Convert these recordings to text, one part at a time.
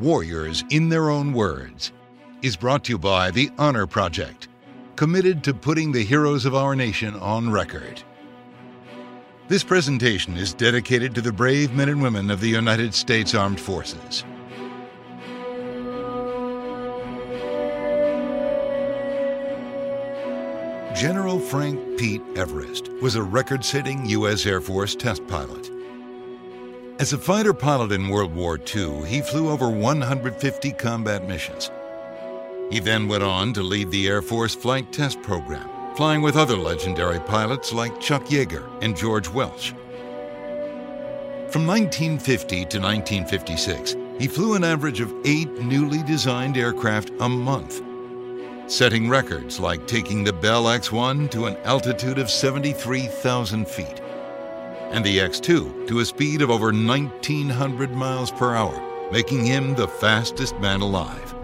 Warriors in Their Own Words, is brought to you by the Honor Project, committed to putting the heroes of our nation on record. This presentation is dedicated to the brave men and women of the United States Armed Forces. General Frank Pete Everest was a record setting U.S. Air Force test pilot. As a fighter pilot in World War II, he flew over 150 combat missions. He then went on to lead the Air Force Flight Test Program, flying with other legendary pilots like Chuck Yeager and George Welch. From 1950 to 1956, he flew an average of eight newly designed aircraft a month setting records like taking the Bell X 1 to an altitude of 73,000 feet and the X 2 to a speed of over 1,900 miles per hour, making him the fastest man alive.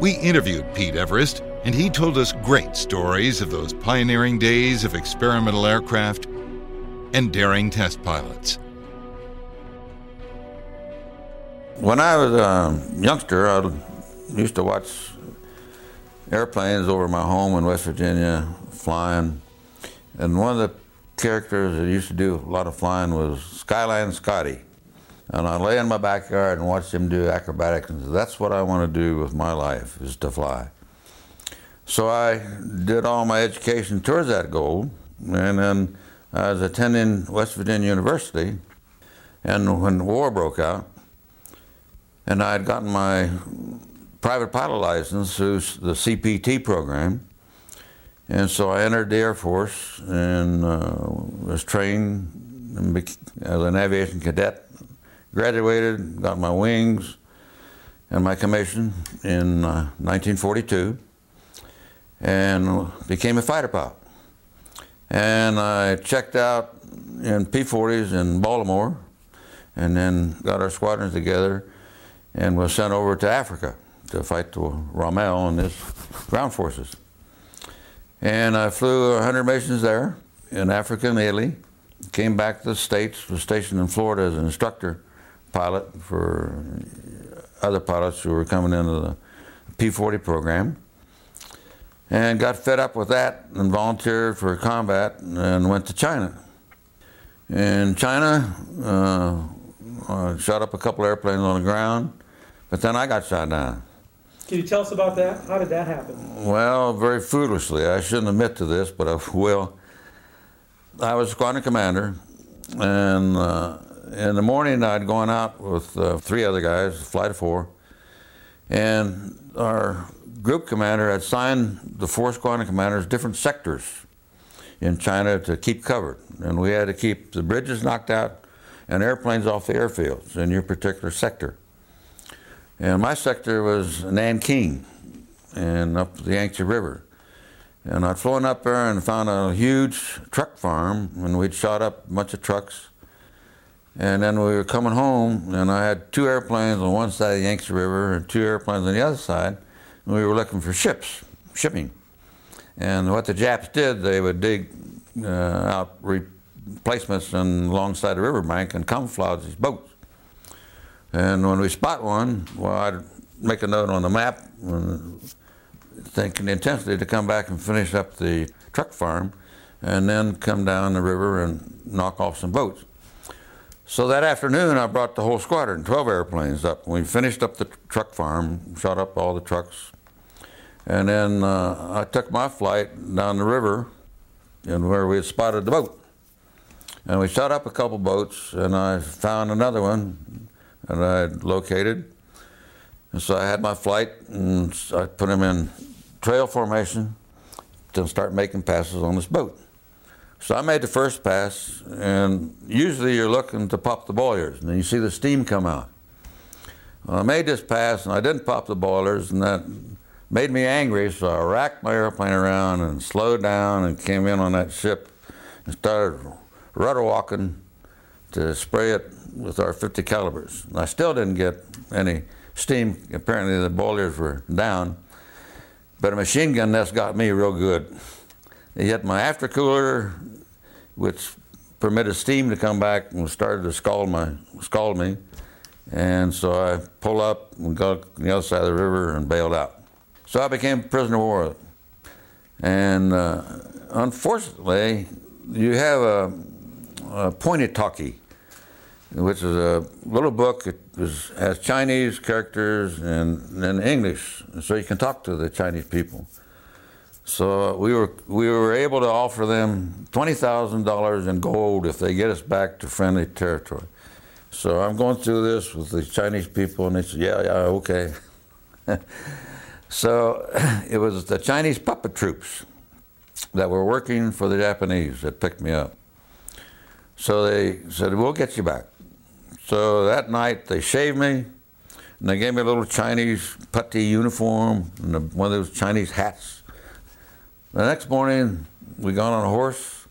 We interviewed Pete Everest, and he told us great stories of those pioneering days of experimental aircraft and daring test pilots. When I was a youngster, I used to watch airplanes over my home in West Virginia flying. And one of the characters that used to do a lot of flying was Skyline Scotty. And I lay in my backyard and watch him do acrobatics, and that's what I want to do with my life is to fly. So I did all my education towards that goal, and then I was attending West Virginia University, and when the war broke out, and I had gotten my private pilot license through the CPT program. And so I entered the Air Force and uh, was trained as an aviation cadet. Graduated, got my wings and my commission in uh, 1942 and became a fighter pilot. And I checked out in P-40s in Baltimore and then got our squadrons together and was sent over to Africa to fight the Rommel and his ground forces. And I flew 100 missions there in Africa and Italy. Came back to the States, was stationed in Florida as an instructor pilot for other pilots who were coming into the P 40 program. And got fed up with that and volunteered for combat and went to China. In China, uh, shot up a couple airplanes on the ground, but then I got shot down. Can you tell us about that? How did that happen? Well, very foolishly. I shouldn't admit to this, but I will. I was squadron commander, and uh, in the morning I'd gone out with uh, three other guys, flight of four, and our group commander had signed the four squadron commanders different sectors in China to keep covered, and we had to keep the bridges knocked out and airplanes off the airfields in your particular sector. And my sector was Nanking and up the Yangtze River. And I'd flown up there and found a huge truck farm, and we'd shot up a bunch of trucks. And then we were coming home, and I had two airplanes on one side of the Yangtze River and two airplanes on the other side, and we were looking for ships, shipping. And what the Japs did, they would dig uh, out replacements on alongside the riverbank and camouflage these boats. And when we spot one, well, I'd make a note on the map, thinking intensely to come back and finish up the truck farm, and then come down the river and knock off some boats. So that afternoon, I brought the whole squadron, 12 airplanes up. We finished up the truck farm, shot up all the trucks, and then uh, I took my flight down the river and where we had spotted the boat. And we shot up a couple boats, and I found another one and I located. And so I had my flight and I put them in trail formation to start making passes on this boat. So I made the first pass, and usually you're looking to pop the boilers, and you see the steam come out. Well, I made this pass, and I didn't pop the boilers, and that made me angry, so I racked my airplane around and slowed down and came in on that ship and started rudder walking to spray it with our 50 calibers. I still didn't get any steam. Apparently the boilers were down, but a machine gun nest got me real good. Hit my aftercooler, which permitted steam to come back and started to scald my scald me. And so I pulled up and got the other side of the river and bailed out. So I became a prisoner of war. And uh, unfortunately, you have a, a pointed talkie, which is a little book. It was, has Chinese characters and, and English, so you can talk to the Chinese people. So we were we were able to offer them twenty thousand dollars in gold if they get us back to friendly territory. So I'm going through this with the Chinese people, and they said, "Yeah, yeah, okay." so it was the Chinese puppet troops that were working for the Japanese that picked me up. So they said, "We'll get you back." So that night they shaved me, and they gave me a little Chinese putty uniform and one of those Chinese hats the next morning, we got on a horse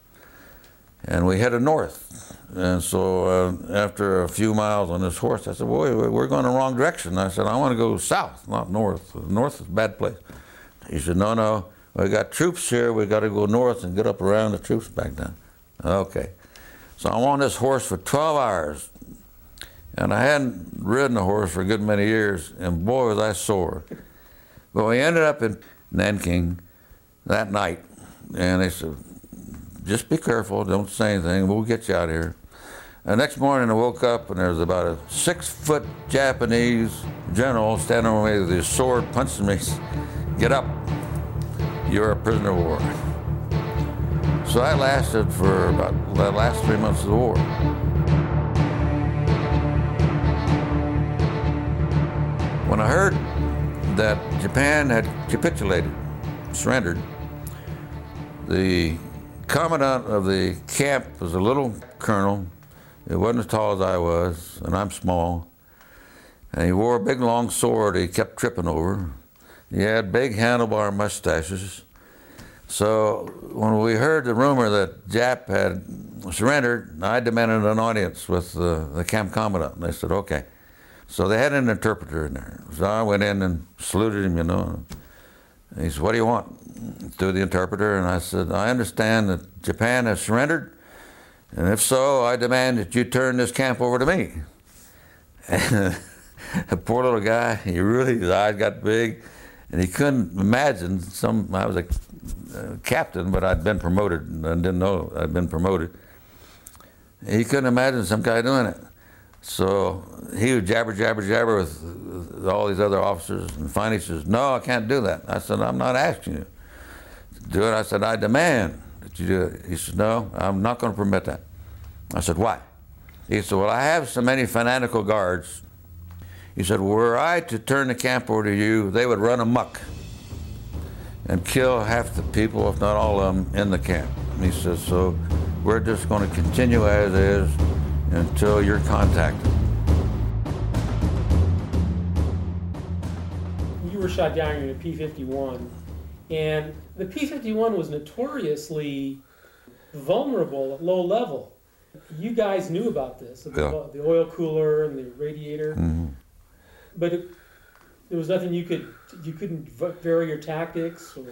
and we headed north. And so uh, after a few miles on this horse, I said, boy, we're going the wrong direction. I said, I want to go south, not north. North is a bad place. He said, no, no, we got troops here. We got to go north and get up around the troops back down. Okay. So I'm on this horse for 12 hours. And I hadn't ridden a horse for a good many years, and boy, was I sore. But we ended up in Nanking, that night. And they said, just be careful, don't say anything, we'll get you out of here. The next morning I woke up and there was about a six foot Japanese general standing over me with his sword punching me. Get up, you're a prisoner of war. So that lasted for about the last three months of the war. When I heard that Japan had capitulated, surrendered, the commandant of the camp was a little colonel. He wasn't as tall as I was, and I'm small. And he wore a big long sword he kept tripping over. He had big handlebar mustaches. So when we heard the rumor that Jap had surrendered, I demanded an audience with the, the camp commandant. And they said, okay. So they had an interpreter in there. So I went in and saluted him, you know. And he said, what do you want? through the interpreter, and I said, I understand that Japan has surrendered, and if so, I demand that you turn this camp over to me. And the poor little guy, he really, his eyes got big, and he couldn't imagine some, I was a captain, but I'd been promoted, and didn't know I'd been promoted. He couldn't imagine some guy doing it. So he would jabber, jabber, jabber with, all these other officers, and finally he says, No, I can't do that. I said, I'm not asking you to do it. I said, I demand that you do it. He said, No, I'm not going to permit that. I said, Why? He said, Well, I have so many fanatical guards. He said, Were I to turn the camp over to you, they would run amuck and kill half the people, if not all of them, in the camp. And he says, So we're just going to continue as is until you're contacted. You were shot down in a P 51 and the P 51 was notoriously vulnerable at low level. You guys knew about this the, yeah. the oil cooler and the radiator. Mm-hmm. But it, there was nothing you could, you couldn't vary your tactics? Or?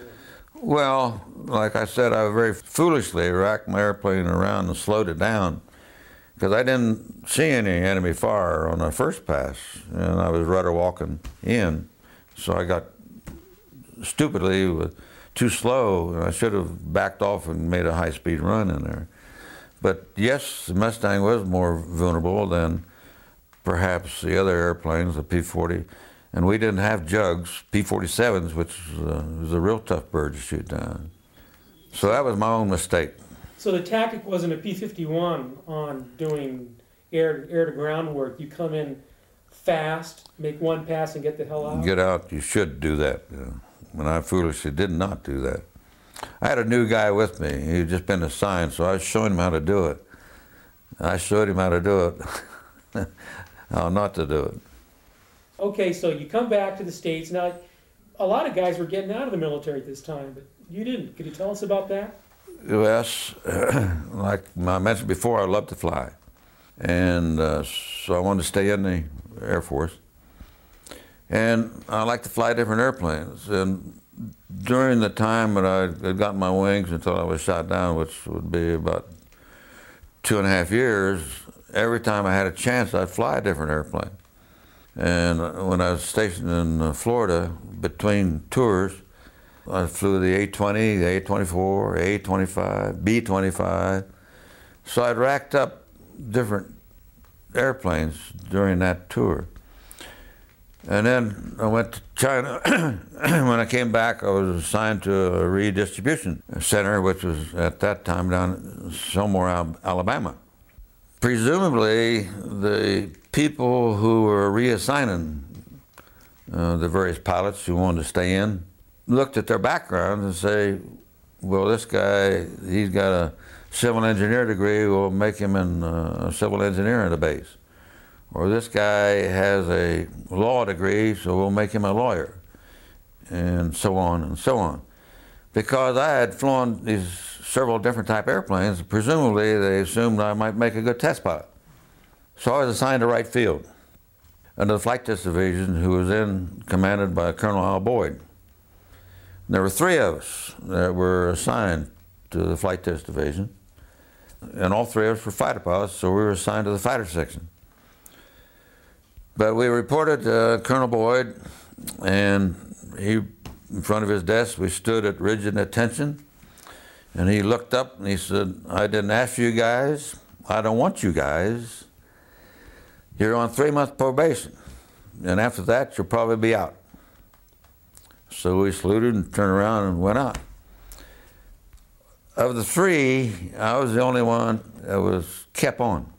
Well, like I said, I very foolishly racked my airplane around and slowed it down because I didn't see any enemy fire on the first pass, and I was rudder walking in, so I got stupidly too slow. And I should have backed off and made a high speed run in there. But yes, the Mustang was more vulnerable than perhaps the other airplanes, the P 40. And we didn't have jugs, P 47s, which was, uh, was a real tough bird to shoot down. So that was my own mistake. So the tactic wasn't a P 51 on doing air, air to ground work. You come in fast, make one pass, and get the hell out? Get out. You should do that. And I foolishly did not do that. I had a new guy with me. He had just been assigned, so I was showing him how to do it. I showed him how to do it, how not to do it. Okay, so you come back to the States. Now, a lot of guys were getting out of the military at this time, but you didn't. Could you tell us about that? Yes. like I mentioned before, I love to fly. And uh, so I wanted to stay in the Air Force. And I like to fly different airplanes. And during the time that I had gotten my wings until I was shot down, which would be about two and a half years, every time I had a chance, I'd fly a different airplane. And when I was stationed in uh, Florida, between tours, I flew the A-20, the A-24, A-25, B-25. So I'd racked up different airplanes during that tour. And then I went to China. when I came back, I was assigned to a redistribution center, which was at that time down somewhere in Alabama. Presumably, the people who were reassigning uh, the various pilots who wanted to stay in looked at their background and say, well, this guy, he's got a civil engineer degree, we'll make him in uh, a civil engineer in the base. Or this guy has a law degree, so we'll make him a lawyer. And so on and so on. Because I had flown these several different type airplanes, presumably they assumed I might make a good test pilot. So I was assigned to Wright Field under the Flight Test Division, who was then commanded by Colonel Al Boyd. There were three of us that were assigned to the Flight Test Division, and all three of us were fighter pilots, so we were assigned to the fighter section. But we reported to Colonel Boyd, and he, in front of his desk, we stood at rigid attention, and he looked up and he said, I didn't ask you guys, I don't want you guys. You're on three month probation, and after that, you'll probably be out. So we saluted and turned around and went out. Of the three, I was the only one that was kept on.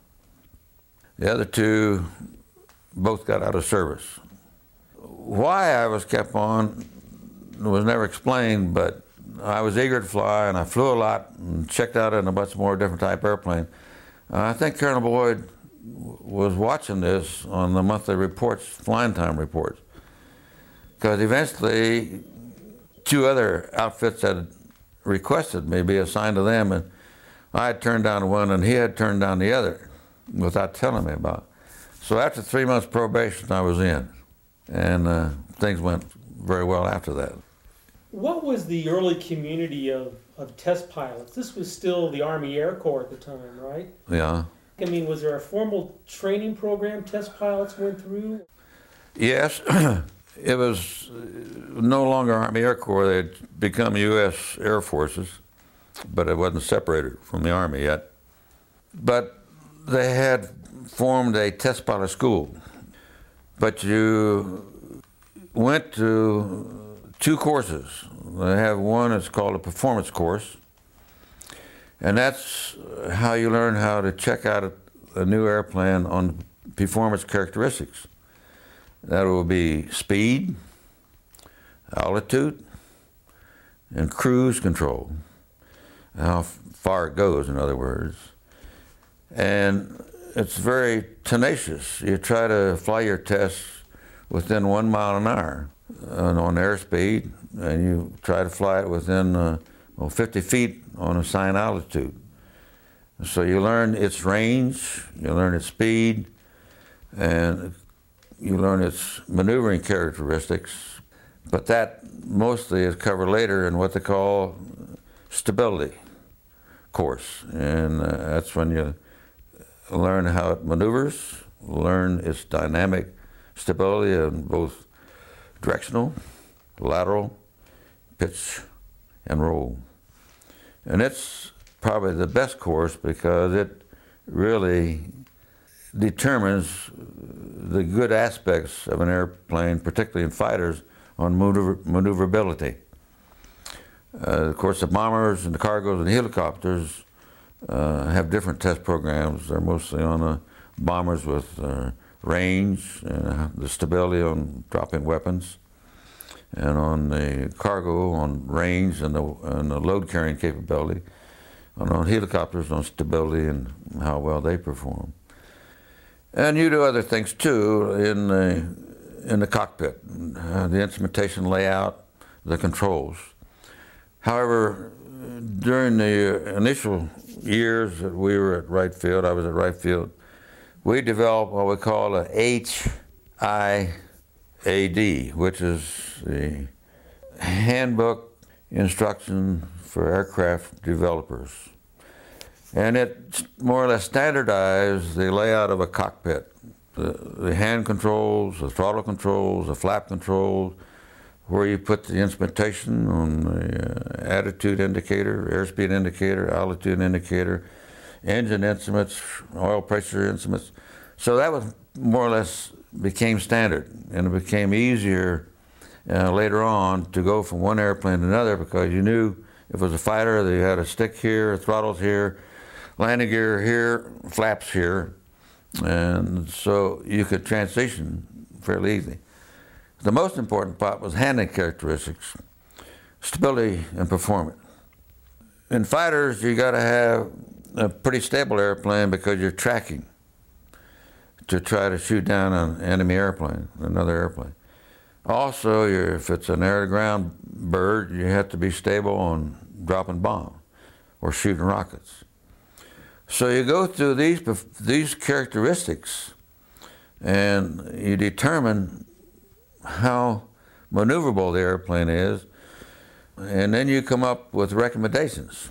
The other two both got out of service. Why I was kept on was never explained, but I was eager to fly and I flew a lot and checked out in a bunch more different type airplane. I think Colonel Boyd was watching this on the monthly reports, flying time reports because eventually two other outfits had requested me be assigned to them, and I had turned down one, and he had turned down the other without telling me about. It. So after three months probation, I was in, and uh, things went very well after that. What was the early community of, of test pilots? This was still the Army Air Corps at the time, right? Yeah. I mean, was there a formal training program test pilots went through? Yes. it was uh, no longer Army Air Corps. They had become U.S. Air Forces, but it wasn't separated from the Army yet. But they had formed a test pilot school. But you went to two courses. They have one that's called a performance course, and that's how you learn how to check out a new airplane on performance characteristics. That will be speed, altitude, and cruise control. How far it goes, in other words. And it's very tenacious. You try to fly your tests within one mile an hour uh, on airspeed, and you try to fly it within uh, well, 50 feet on assigned altitude. So you learn its range, you learn its speed, and you learn its maneuvering characteristics, but that mostly is covered later in what they call stability course. And uh, that's when you learn how it maneuvers, learn its dynamic stability in both directional, lateral, pitch, and roll. And it's probably the best course because it really determines the good aspects of an airplane, particularly in fighters, on maneuver, maneuverability. Uh, of course, the bombers and the cargos and the helicopters uh, have different test programs. They're mostly on the bombers with uh, range, the stability on dropping weapons, and on the cargo on range and the, and the load carrying capability, and on helicopters on stability and how well they perform. And you do other things too in the, in the cockpit, uh, the instrumentation layout, the controls. However, during the initial years that we were at Wright Field, I was at Wright Field, we developed what we call a HIAD, which is the Handbook Instruction for Aircraft Developers and it more or less standardized the layout of a cockpit. the, the hand controls, the throttle controls, the flap controls, where you put the instrumentation on the uh, attitude indicator, airspeed indicator, altitude indicator, engine instruments, oil pressure instruments. So that was more or less became standard, and it became easier uh, later on to go from one airplane to another because you knew if it was a fighter, they had a stick here, throttles here, landing gear here, flaps here, and so you could transition fairly easily. The most important part was handling characteristics, stability, and performance. In fighters, you got to have a pretty stable airplane because you're tracking to try to shoot down an enemy airplane, another airplane. Also, if it's an air-to-ground bird, you have to be stable on dropping bombs or shooting rockets. So you go through these these characteristics, and you determine how maneuverable the airplane is, and then you come up with recommendations.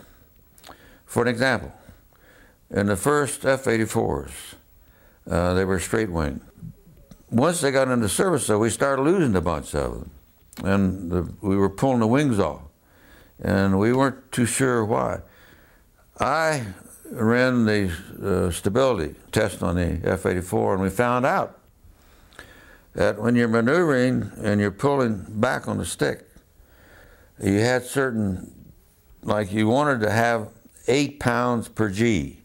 For an example, in the first F-84s, uh, they were straight wing. Once they got into service, though, we started losing a bunch of them, and the, we were pulling the wings off, and we weren't too sure why. I ran the uh, stability test on the F-84, and we found out that when you're maneuvering and you're pulling back on the stick, you had certain, like you wanted to have eight pounds per G.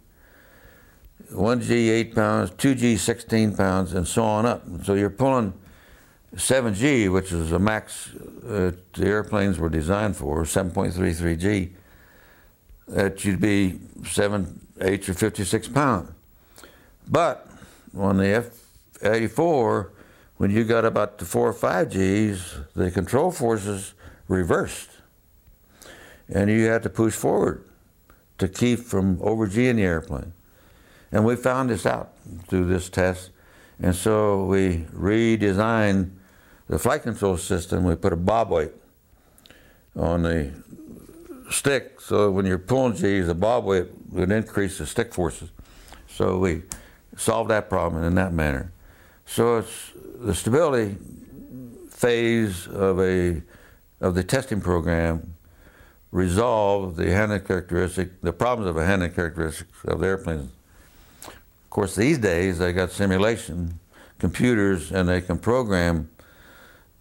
1G 8 pounds, 2G 16 pounds, and so on up. So you're pulling 7G, which is the max uh, the airplanes were designed for, 7.33G, that you'd be 7, 8 or 56 pounds. But on the F-84, when you got about to 4 or 5 Gs, the control forces reversed. And you had to push forward to keep from over G in the airplane. And we found this out through this test. And so we redesigned the flight control system. We put a bob weight on the stick so when you're pulling G's, the bob weight would increase the stick forces. So we solved that problem in that manner. So it's the stability phase of a of the testing program resolved the handling characteristic, the problems of a handling characteristic of the airplanes of course, these days they got simulation computers and they can program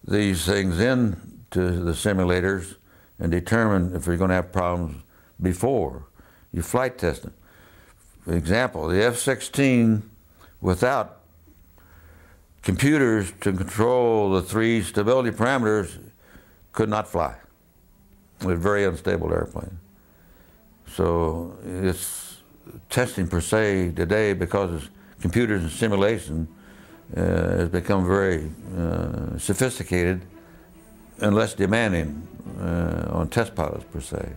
these things into the simulators and determine if you're going to have problems before you flight test them. For example, the F-16 without computers to control the three stability parameters could not fly. It was a very unstable airplane. So it's testing per se today, because computers and simulation uh, has become very uh, sophisticated and less demanding uh, on test pilots per se.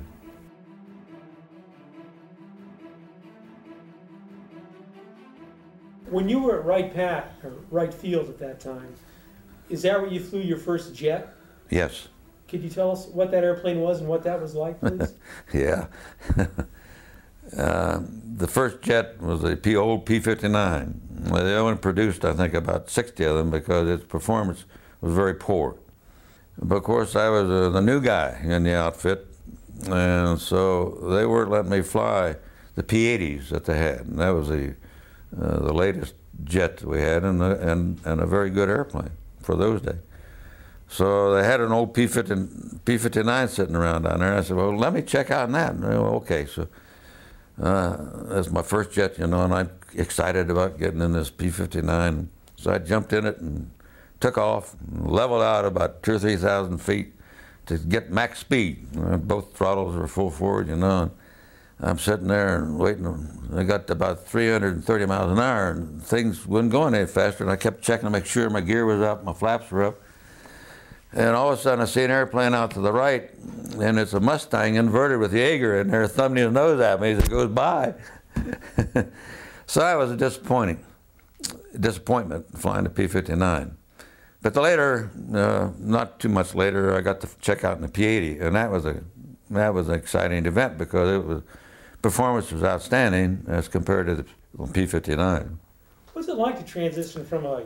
When you were at Wright Pat or Wright Field at that time, is that where you flew your first jet? Yes. Could you tell us what that airplane was and what that was like, please? yeah. Uh, the first jet was the P, old P-59. They only produced, I think, about 60 of them because its performance was very poor. But of course, I was uh, the new guy in the outfit, and so they weren't letting me fly the P-80s that they had. And that was the, uh, the latest jet that we had and, and, and a very good airplane for those days. So they had an old P-50, P-59 sitting around down there. I said, well, let me check out that. And, well, okay, so uh, that's my first jet, you know, and I'm excited about getting in this P-59. So I jumped in it and took off, leveled out about two or three thousand feet to get max speed. Both throttles were full forward, you know. And I'm sitting there and waiting. I got about 330 miles an hour, and things wasn't going any faster. And I kept checking to make sure my gear was up, my flaps were up. And all of a sudden, I see an airplane out to the right, and it's a Mustang inverted with Yeager in there, thumbing his nose at me as it goes by. so that was a disappointing disappointment flying the P-59. But later, uh, not too much later, I got to check out in the P-80, and that was a that was an exciting event because it was performance was outstanding as compared to the P-59. What's it like to transition from a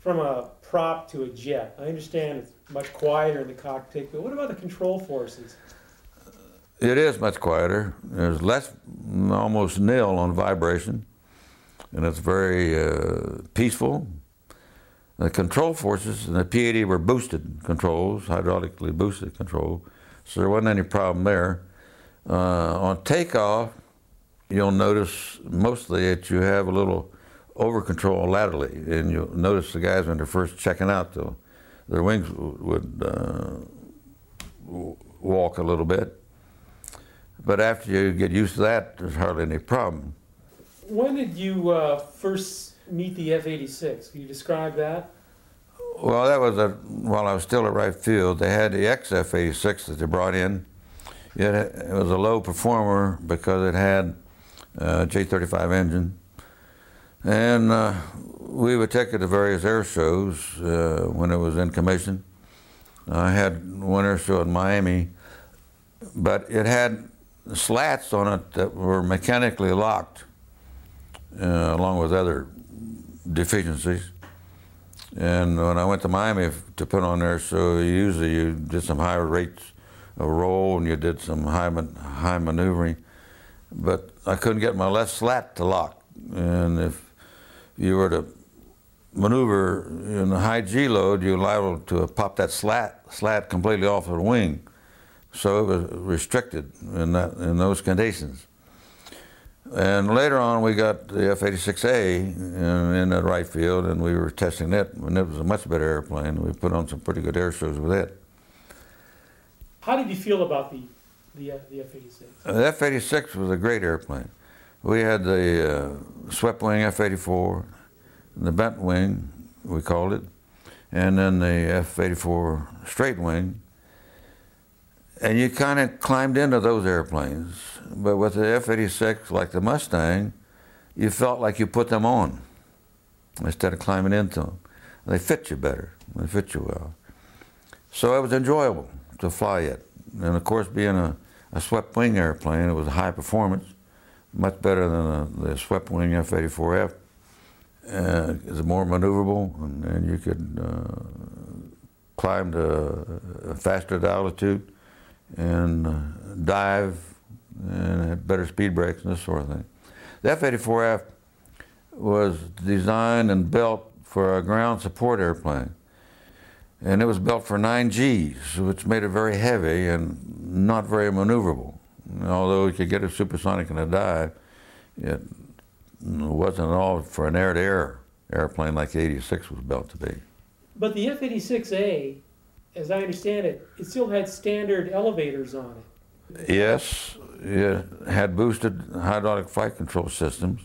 from a prop to a jet? I understand it's much quieter in the cockpit, but what about the control forces? It is much quieter. There's less, almost nil on vibration, and it's very uh, peaceful. The control forces and the P-80 were boosted controls, hydraulically boosted control, so there wasn't any problem there. Uh, on takeoff, you'll notice mostly that you have a little over control laterally, and you'll notice the guys when they're first checking out, the, their wings would uh, walk a little bit. But after you get used to that, there's hardly any problem. When did you uh, first meet the F-86? Can you describe that? Well, that was a, while I was still at Wright Field. They had the XF-86 that they brought in. It, it was a low performer because it had a J-35 engine. And uh, we would take it to various air shows uh, when it was in commission. I had one air show in Miami, but it had slats on it that were mechanically locked, uh, along with other deficiencies. And when I went to Miami to put on there, so usually you did some higher rates of roll and you did some high, high maneuvering, but I couldn't get my left slat to lock. And if you were to maneuver in a high G load, you're liable to pop that slat, slat completely off of the wing. So it was restricted in, that, in those conditions. And later on, we got the F-86A in, in the Wright field, and we were testing it, and it was a much better airplane. We put on some pretty good air shows with it. How did you feel about the the, uh, the F-86? The F-86 was a great airplane. We had the uh, swept wing F-84, the bent wing, we called it, and then the F-84 straight wing. And you kind of climbed into those airplanes. But with the F-86, like the Mustang, you felt like you put them on instead of climbing into them. They fit you better. They fit you well. So it was enjoyable to fly it. And of course, being a, a swept wing airplane, it was high performance, much better than a, the swept wing F-84F. Uh, it's more maneuverable, and, and you could uh, climb to a faster altitude and uh, dive and had better speed brakes and this sort of thing. The F-84F was designed and built for a ground support airplane. And it was built for 9Gs, which made it very heavy and not very maneuverable. Although you could get a supersonic in a dive, it wasn't at all for an air-to-air airplane like the 86 was built to be. But the F-86A as I understand it, it still had standard elevators on it. Yes, it had boosted hydraulic flight control systems,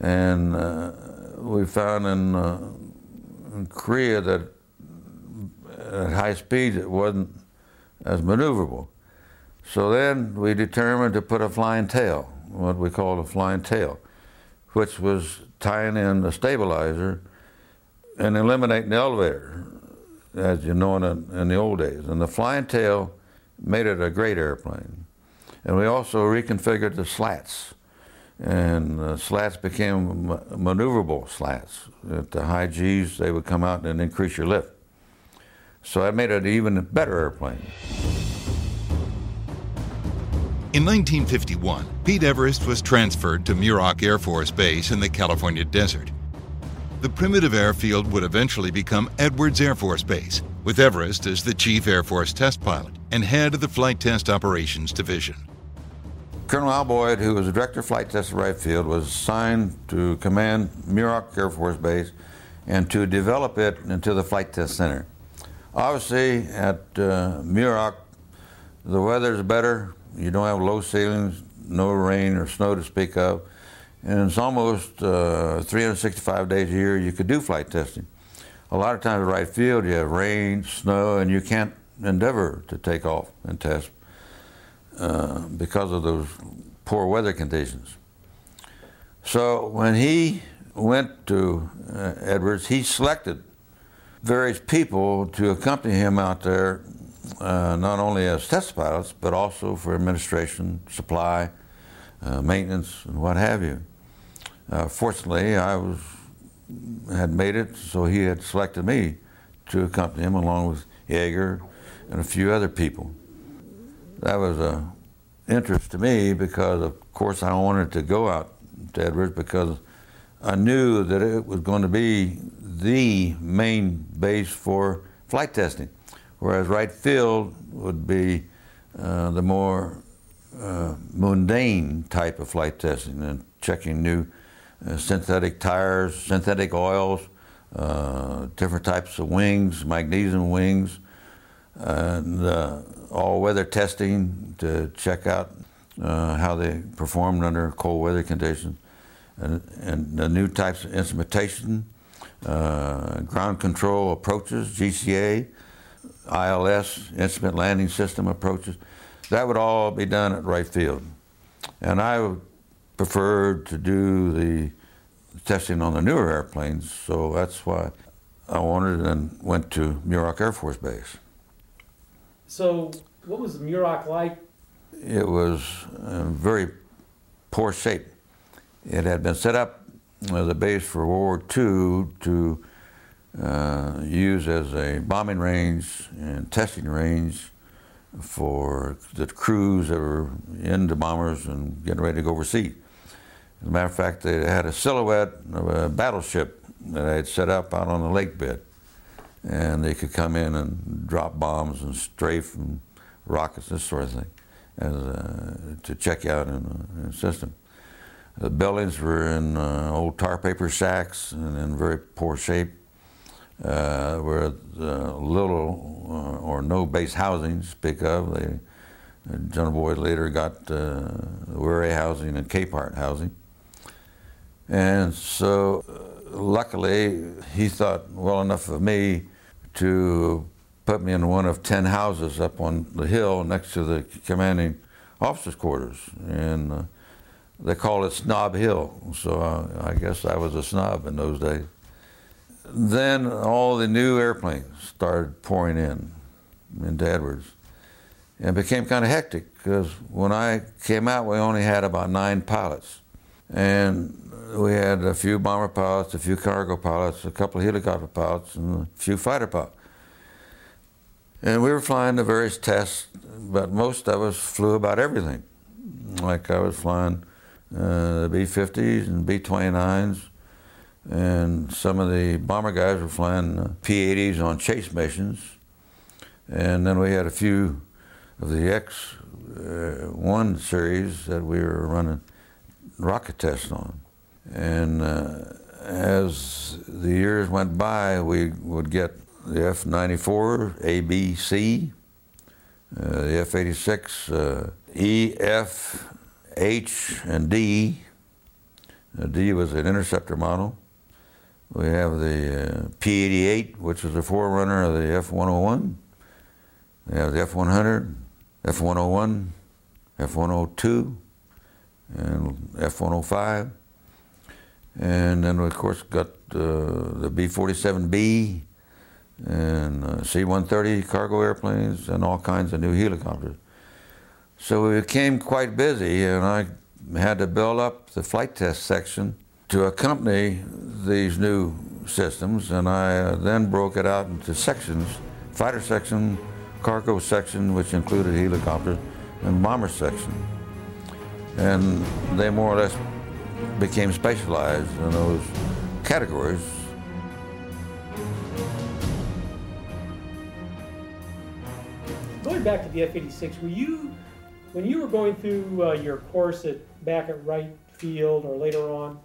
and uh, we found in, uh, in, Korea that at high speed it wasn't as maneuverable. So then we determined to put a flying tail, what we call a flying tail, which was tying in the stabilizer and eliminating the elevator as you know in, in the old days. And the flying tail made it a great airplane. And we also reconfigured the slats. And the slats became maneuverable slats. At the high G's, they would come out and increase your lift. So that made it an even better airplane. In 1951, Pete Everest was transferred to Muroc Air Force Base in the California desert. The primitive airfield would eventually become Edwards Air Force Base, with Everest as the Chief Air Force Test Pilot and head of the Flight Test Operations Division. Colonel Al Boyd, who was the Director of Flight Test at Wright Field, was assigned to command Muroc Air Force Base and to develop it into the Flight Test Center. Obviously, at uh, Muroc, the weather's better. You don't have low ceilings, no rain or snow to speak of and it's almost uh, 365 days a year you could do flight testing. A lot of times at Wright Field you have rain, snow, and you can't endeavor to take off and test uh, because of those poor weather conditions. So when he went to uh, Edwards, he selected various people to accompany him out there, uh, not only as test pilots, but also for administration, supply, uh, maintenance, and what have you. Uh, fortunately, I was had made it, so he had selected me to accompany him along with Yeager and a few other people. That was a interest to me because, of course, I wanted to go out to Edwards because I knew that it was going to be the main base for flight testing, whereas Wright Field would be uh, the more uh, mundane type of flight testing and checking new synthetic tires, synthetic oils, uh, different types of wings, magnesium wings, and uh, all weather testing to check out uh, how they performed under cold weather conditions, and, and the new types of instrumentation, uh, ground control approaches, GCA, ILS, instrument landing system approaches. That would all be done at Wright Field. And I preferred to do the testing on the newer airplanes, so that's why I wanted and went to Muroc Air Force Base. So, what was Muroc like? It was in very poor shape. It had been set up as a base for World War II to uh, use as a bombing range and testing range for the crews that were in the bombers and getting ready to go overseas. As a matter of fact, they had a silhouette of a battleship that I had set up out on the lake bed. And they could come in and drop bombs and strafe and rockets, this sort of thing, as, uh, to check out in, the system. The buildings were in uh, old tar paper shacks and in very poor shape, uh, uh, little uh, or no base housing to speak of. They, General Boyd later got uh, housing and Capehart housing. And so, uh, luckily, he thought well enough of me to put me in one of 10 houses up on the hill next to the commanding officers' quarters. And uh, they call it Snob Hill. So uh, I guess I was a snob in those days. Then all the new airplanes started pouring in into Edwards. And it became kind of hectic because when I came out, we only had about nine pilots. And we had a few bomber pilots, a few cargo pilots, a couple of helicopter pilots, and a few fighter pilots. And we were flying the various tests, but most of us flew about everything. Like I was flying uh, the B-50s and B-29s, and some of the bomber guys were flying uh, P-80s on chase missions. And then we had a few of the X-1 uh, series that we were running rocket tests on. And uh, as the years went by, we would get the F 94, A, B, C, uh, the F 86, uh, E, F, H, and D. Uh, D was an interceptor model. We have the uh, P 88, which was the forerunner of the F 101. We have the F 100, F 101, F 102, and F 105. And then, we, of course, got uh, the B 47B and uh, C 130 cargo airplanes and all kinds of new helicopters. So we became quite busy, and I had to build up the flight test section to accompany these new systems, and I uh, then broke it out into sections fighter section, cargo section, which included helicopters, and bomber section. And they more or less became specialized in those categories. Going back to the F-86, were you, when you were going through uh, your course at back at Wright Field or later on,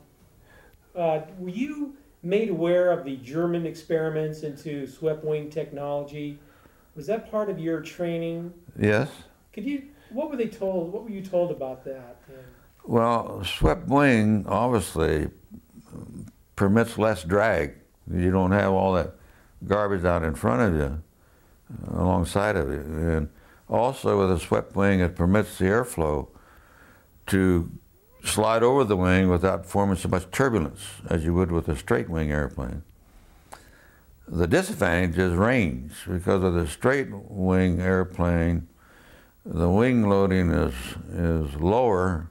uh, were you made aware of the German experiments into swept wing technology? Was that part of your training? Yes. Could you? What were they told? What were you told about that? Well, swept wing obviously permits less drag. You don't have all that garbage out in front of you, alongside of you. And also with a swept wing, it permits the airflow to slide over the wing without forming so much turbulence as you would with a straight wing airplane. The disadvantage is range because of the straight wing airplane, the wing loading is, is lower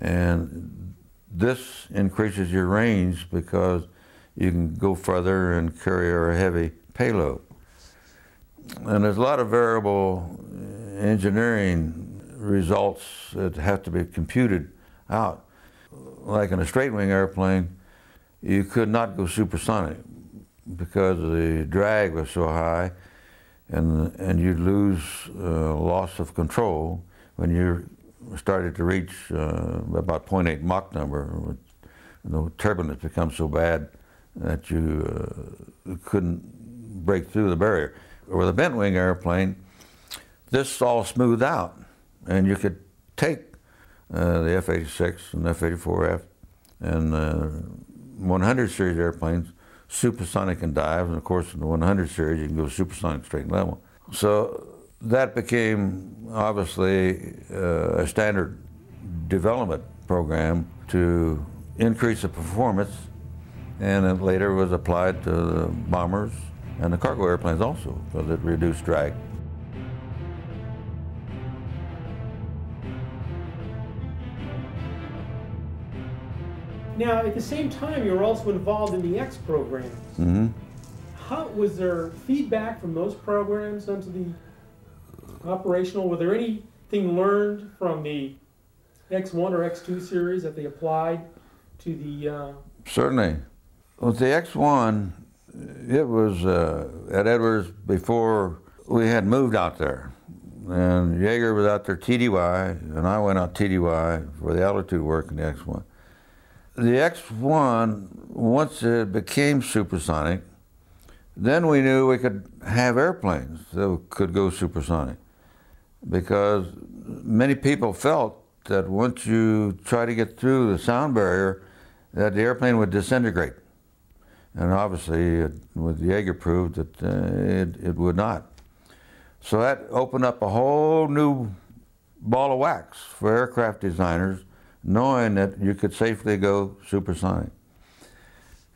and this increases your range because you can go further and carry a heavy payload. And there's a lot of variable engineering results that have to be computed out. Like in a straight wing airplane, you could not go supersonic because the drag was so high and, and you'd lose uh, loss of control when you started to reach uh, about 0.8 Mach number. The turbulence becomes so bad that you uh, couldn't break through the barrier. With a bent wing airplane, this all smoothed out, and you could take uh, the F-86 and F-84F and uh, 100 series airplanes supersonic and dive, and of course in the 100 series you can go supersonic straight level. So that became obviously uh, a standard development program to increase the performance, and it later was applied to the bombers and the cargo airplanes also because it reduced drag. Now, at the same time, you were also involved in the X programs. Mm-hmm. How was there feedback from those programs onto the operational? Were there anything learned from the X1 or X2 series that they applied to the? Uh... Certainly, with the X1, it was uh, at Edwards before we had moved out there. And Yeager was out there TDY, and I went out TDY for the altitude work in the X1 the X1, once it became supersonic, then we knew we could have airplanes that could go supersonic because many people felt that once you try to get through the sound barrier, that the airplane would disintegrate. And obviously, it, with Yeager proved that uh, it, it would not. So that opened up a whole new ball of wax for aircraft designers knowing that you could safely go supersonic.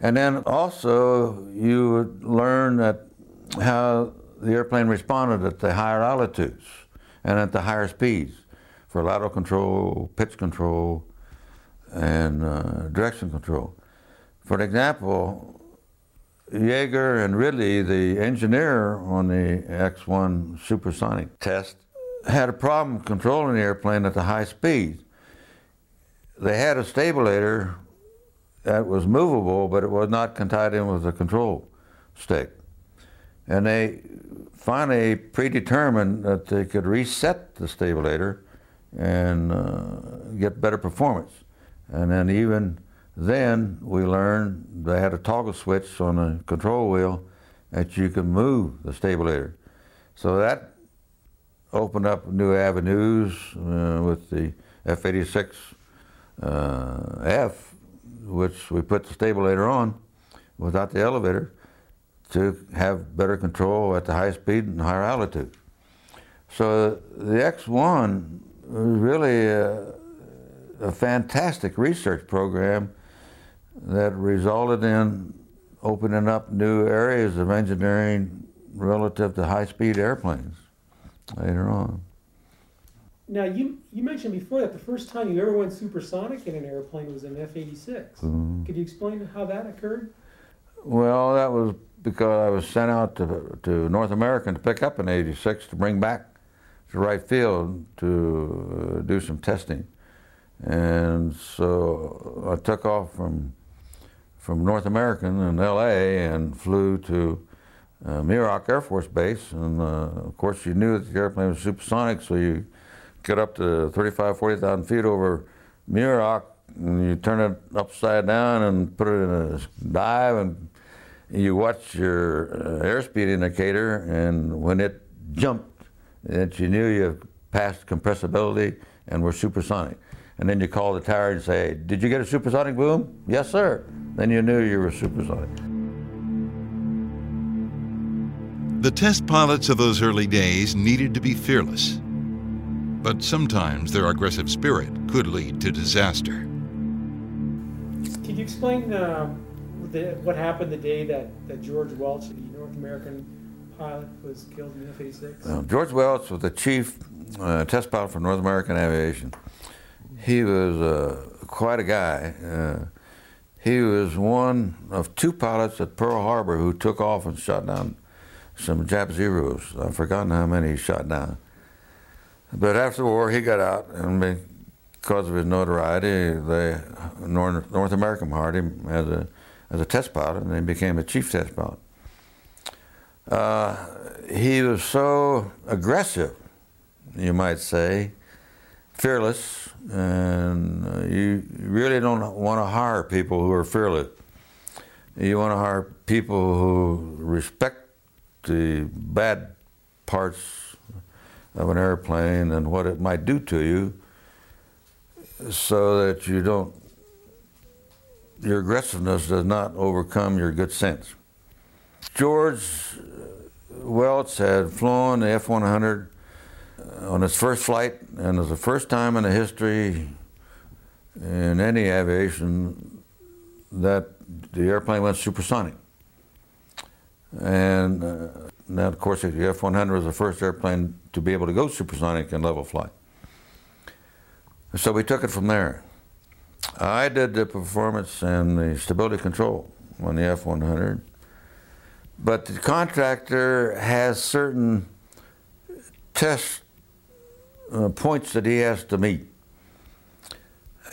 And then also you would learn that how the airplane responded at the higher altitudes and at the higher speeds for lateral control, pitch control, and uh, direction control. For example, Yeager and Ridley, the engineer on the X-1 supersonic test, had a problem controlling the airplane at the high speed they had a stabilator that was movable, but it was not tied in with the control stick. And they finally predetermined that they could reset the stabilator and uh, get better performance. And then even then, we learned they had a toggle switch on the control wheel that you could move the stabilator. So that opened up new avenues uh, with the F-86 uh, F, which we put the stabilator on without the elevator to have better control at the high speed and higher altitude. So the X1 was really a, a fantastic research program that resulted in opening up new areas of engineering relative to high-speed airplanes later on. Now, you, you mentioned before that the first time you ever went supersonic in an airplane was an F 86. Mm-hmm. Could you explain how that occurred? Well, that was because I was sent out to, to North America to pick up an 86 to bring back to Wright Field to uh, do some testing. And so I took off from, from North American in LA and flew to uh, Muroc Air Force Base. And uh, of course, you knew that the airplane was supersonic, so you get up to 35, 40,000 feet over Muroc, and you turn it upside down and put it in a dive, and you watch your uh, airspeed indicator, and when it jumped, that you knew you passed compressibility and were supersonic. And then you call the tower and say, Did you get a supersonic boom? Yes, sir. Then you knew you were supersonic. The test pilots of those early days needed to be fearless but sometimes their aggressive spirit could lead to disaster. Can you explain uh, the, what happened the day that, that George Welch, the North American pilot, was killed in F 86? Uh, George Welch was the chief uh, test pilot for North American Aviation. He was uh, quite a guy. Uh, He was one of two pilots at Pearl Harbor who took off and shot down some Jap Zeros. I've forgotten how many he shot down. But after the war, he got out, and because of his notoriety, the North, North American hired him as a, as a test pilot, and then became a chief test pilot. Uh, he was so aggressive, you might say, fearless, and uh, you really don't want to hire people who are fearless. You want to hire people who respect the bad parts of an airplane and what it might do to you so that you don't, your aggressiveness does not overcome your good sense. George Welch had flown the F 100 on its first flight, and it was the first time in the history in any aviation that the airplane went supersonic. And uh, now, of course, the F 100 was the first airplane to be able to go supersonic in level flight. So we took it from there. I did the performance and the stability control on the F 100, but the contractor has certain test uh, points that he has to meet.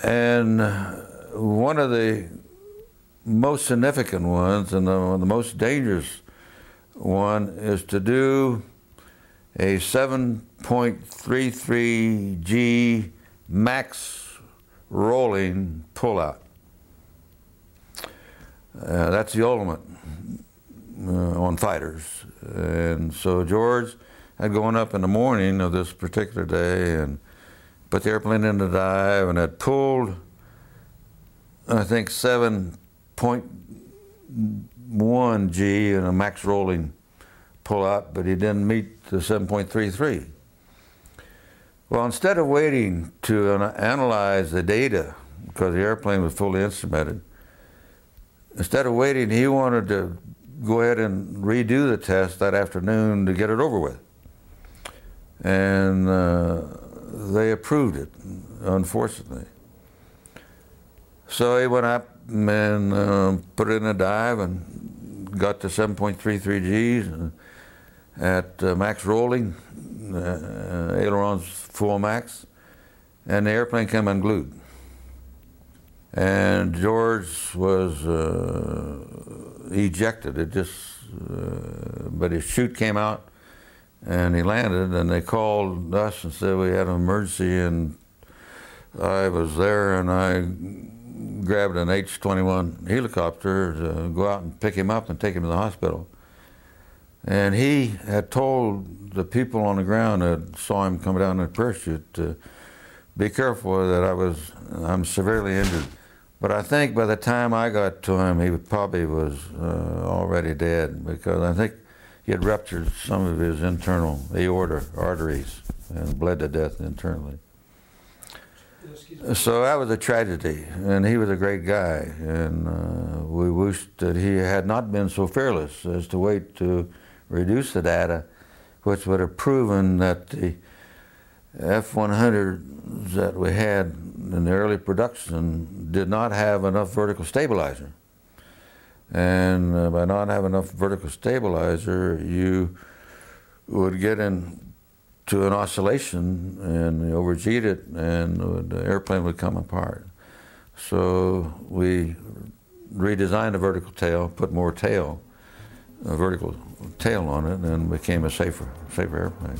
And one of the most significant ones and the, the most dangerous one is to do a 7.33 G max rolling pullout. Uh, that's the ultimate uh, on fighters. And so George had gone up in the morning of this particular day and put the airplane in the dive and had pulled, I think, 7.1 G in a max rolling pullout, but he didn't meet the 7.33. Well, instead of waiting to analyze the data, because the airplane was fully instrumented, instead of waiting, he wanted to go ahead and redo the test that afternoon to get it over with. And uh, they approved it, unfortunately. So he went up and uh, put in a dive and got to 7.33 Gs at uh, max rolling, uh, ailerons full max, and the airplane came unglued. And George was uh, ejected. It just, uh, but his chute came out, and he landed. And they called us and said we had an emergency, and I was there, and I grabbed an H-21 helicopter to go out and pick him up and take him to the hospital. And he had told the people on the ground that saw him come down in a parachute to be careful that I was, I'm severely injured. But I think by the time I got to him, he probably was uh, already dead because I think he had ruptured some of his internal aorta arteries and bled to death internally. So that was a tragedy, and he was a great guy, and uh, we wished that he had not been so fearless as to wait to reduce the data, which would have proven that the F-100s that we had in the early production did not have enough vertical stabilizer. And uh, by not having enough vertical stabilizer, you would get into an oscillation and overheat it, and the airplane would come apart. So we redesigned the vertical tail, put more tail, a vertical tail on it and became a safer, safer airplane.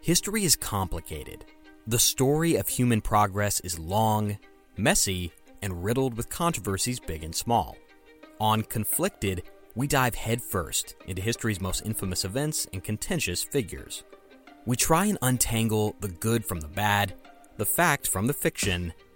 History is complicated. The story of human progress is long, messy, and riddled with controversies big and small. On Conflicted, we dive headfirst into history's most infamous events and contentious figures. We try and untangle the good from the bad, the fact from the fiction,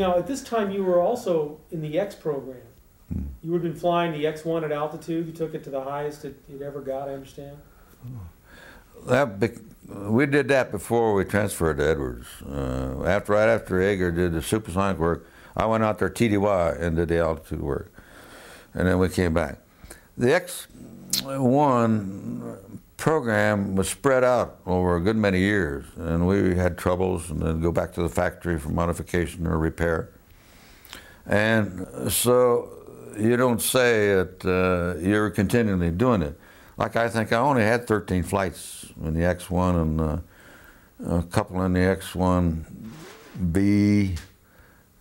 Now, at this time, you were also in the X program. Hmm. You had been flying the X1 at altitude. You took it to the highest it, it ever got, I understand. That be, we did that before we transferred to Edwards. Uh, after right after Yeager did the supersonic work, I went out there TDY and did the altitude work, and then we came back. The X1 program was spread out over a good many years, and we had troubles, and then go back to the factory for modification or repair. And so you don't say that uh, you're continually doing it. Like I think I only had 13 flights in the X1 and uh, a couple in the X1B,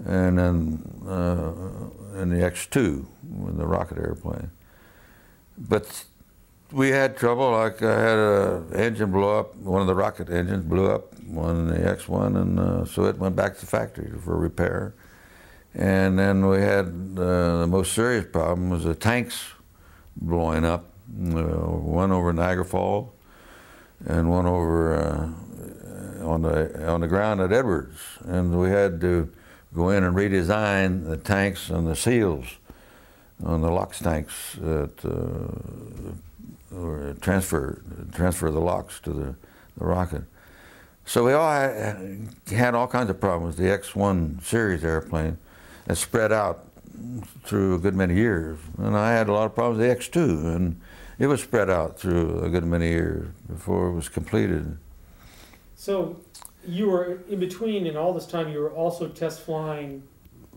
and then uh, in the X2 with the rocket airplane. But we had trouble. Like I had an engine blow up. One of the rocket engines blew up. One the X1, and uh, so it went back to the factory for repair. And then we had uh, the most serious problem was the tanks blowing up. Uh, one over Niagara Falls, and one over uh, on the on the ground at Edwards. And we had to go in and redesign the tanks and the seals on the LOX tanks that uh, or transfer transfer the LOX to the, the rocket. So we all had, all kinds of problems. The X-1 series airplane that spread out through a good many years, and I had a lot of problems with the X-2, and it was spread out through a good many years before it was completed. So you were in between, and all this time you were also test flying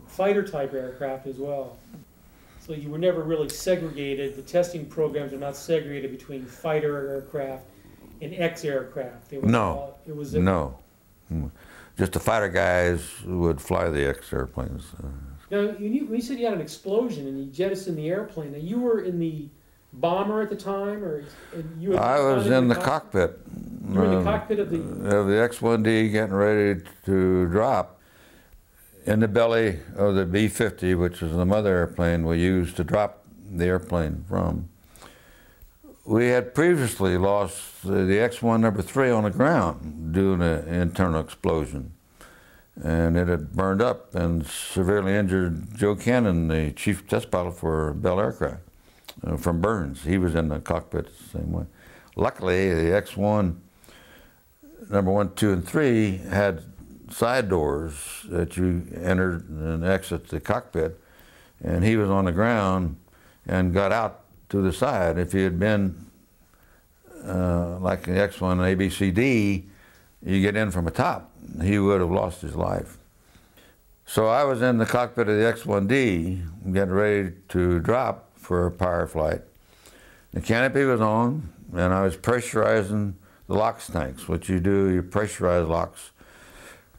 fighter type aircraft as well. So you were never really segregated. The testing programs are not segregated between fighter aircraft and X aircraft. no, all, it was no. Just the fighter guys would fly the X airplanes. Now, you, you said you had an explosion and you jettisoned the airplane. Now, you were in the bomber at the time, or you? I was in the, the cockpit. You were in the um, cockpit of the of the X-1D getting ready to drop in the belly of the B-50, which is the mother airplane we used to drop the airplane from. We had previously lost the X-1 number three on the ground due to an internal explosion. And it had burned up and severely injured Joe Cannon, the chief test pilot for Bell Aircraft, uh, from burns. He was in the cockpit the same way. Luckily, the X-1 number one, two, and three had side doors that you entered and exit the cockpit, and he was on the ground and got out to the side. If he had been uh, like the X1 ABCD, you get in from the top, he would have lost his life. So I was in the cockpit of the X1D, getting ready to drop for a power flight. The canopy was on, and I was pressurizing the LOX tanks. What you do, you pressurize LOX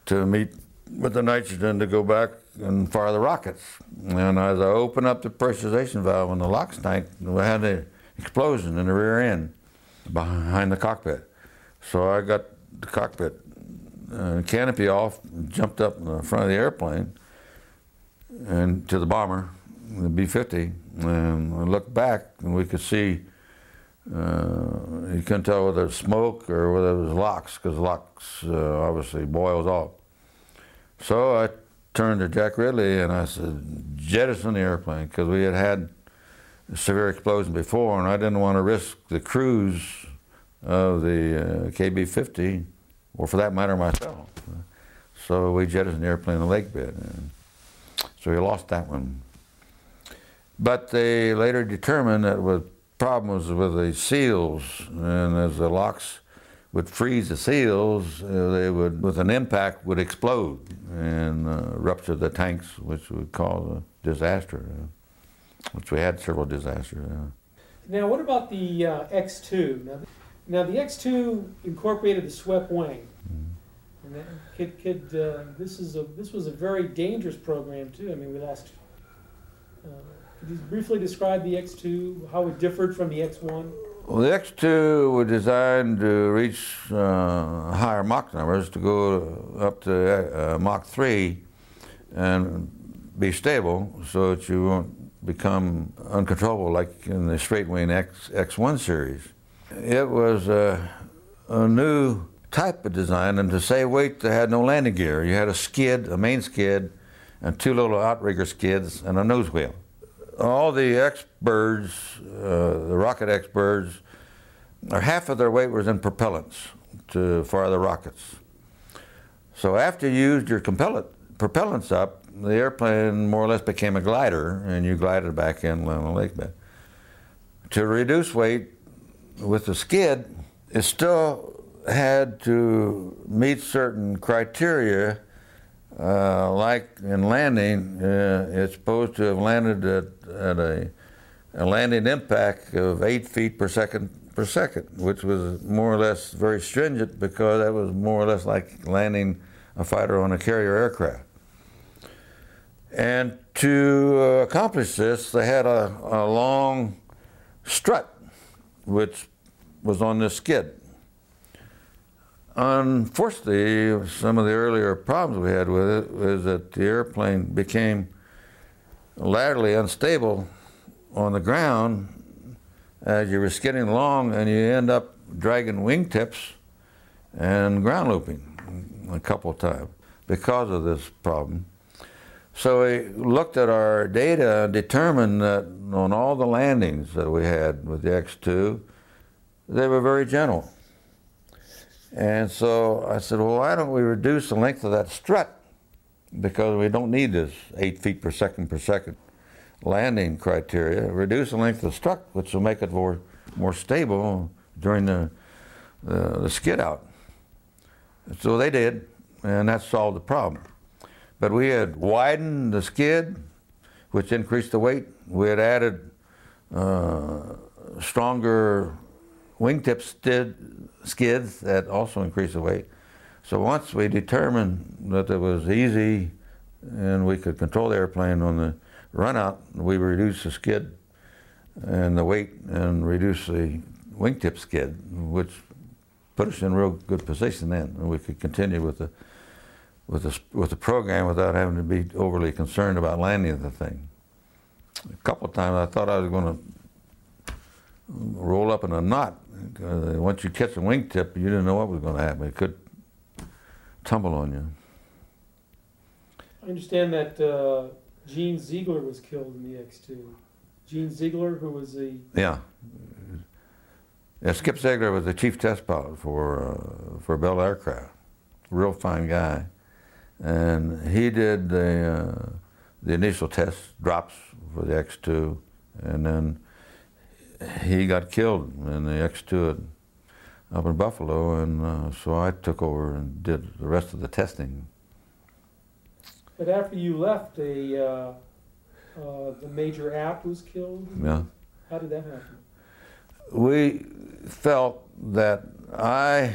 to meet with the nitrogen to go back and fire the rockets. And as I opened up the pressurization valve in the LOX tank, we had an explosion in the rear end behind the cockpit. So I got the cockpit uh, canopy off, jumped up in the front of the airplane and to the bomber, the B-50, and I looked back and we could see you couldn't tell whether it was smoke or whether it was LOX, because LOX uh, obviously boils off. So I turned to Jack Ridley and I said, jettison the airplane, because we had had a severe explosion before, and I didn't want to risk the crews of the uh, KB-50, or for that matter, myself. So we jettisoned the airplane in the lake bed. And so we lost that one. But they later determined that with problems with the seals, and as the LOX would freeze the seals, uh, they would, with an impact, would explode and uh, rupture the tanks, which would cause a disaster, uh, which we had several disasters. Now, what about the uh, X2? Now, now, the X2 incorporated the swept wing. Mm-hmm. Could, could uh, this is a this was a very dangerous program too. I mean, we lost. Briefly describe the X2, how it differed from the X1? Well, the X2 was designed to reach uh, higher Mach numbers, to go up to uh, Mach 3 and be stable so that you won't become uncontrollable like in the straight wing X, X1 series. It was a, a new type of design, and to save weight, they had no landing gear. You had a skid, a main skid, and two little outrigger skids, and a nose wheel all the X-birds, uh, the rocket X-birds, or half of their weight was in propellants to fire the rockets. So after you used your propellants up, the airplane more or less became a glider, and you glided back in on the lake bed. To reduce weight with the skid, it still had to meet certain criteria uh, like in landing, uh, it's supposed to have landed at, at a, a, landing impact of eight feet per second per second, which was more or less very stringent because that was more or less like landing a fighter on a carrier aircraft. And to uh, accomplish this, they had a, a long strut, which was on this skid. Unfortunately, some of the earlier problems we had with it was that the airplane became laterally unstable on the ground as you were skidding along, and you end up dragging wingtips and ground looping a couple of times because of this problem. So we looked at our data and determined that on all the landings that we had with the X2, they were very gentle. And so I said, well, why don't we reduce the length of that strut? Because we don't need this eight feet per second per second landing criteria. Reduce the length of the strut, which will make it more, more stable during the, the, the skid out. So they did, and that solved the problem. But we had widened the skid, which increased the weight. We had added uh, stronger wingtips did skids that also increase the weight. So once we determined that it was easy and we could control the airplane on the run out, we reduced the skid and the weight and reduced the wingtip skid, which put us in real good position then. And we could continue with the with the with the program without having to be overly concerned about landing the thing. A couple of times I thought I was going to roll up in a knot uh, once you catch a wingtip, you didn't know what was going to happen. It could tumble on you. I understand that uh, Jean Ziegler was killed in the X2. Jean Ziegler, who was the yeah, yeah. Skip Ziegler was the chief test pilot for uh, for Bell Aircraft. Real fine guy, and he did the uh, the initial test drops for the X2, and then he got killed in the X2 up in Buffalo, and uh, so I took over and did the rest of the testing. But after you left, a uh, uh, the major Apt was killed. Yeah. How did that happen? We felt that I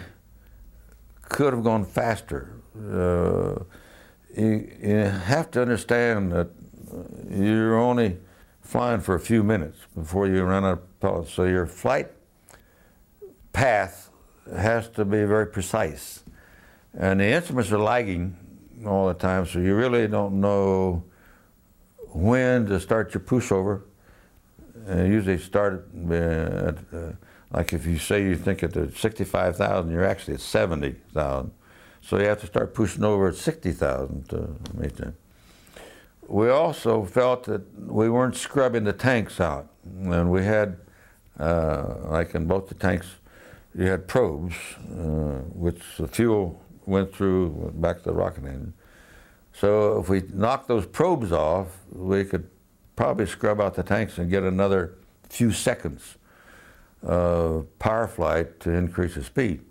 could have gone faster. Uh, you, you have to understand that you're only flying for a few minutes before you run out of pellets. So your flight path has to be very precise. And the instruments are lagging all the time, so you really don't know when to start your pushover. And usually start at, uh, like if you say you think at 65,000, you're actually at 70,000. So you have to start pushing over at 60,000 to meet them we also felt that we weren't scrubbing the tanks out. And we had, uh, like in both the tanks, you had probes, uh, which the fuel went through back to the rocket engine. So if we knocked those probes off, we could probably scrub out the tanks and get another few seconds of power flight to increase the speed.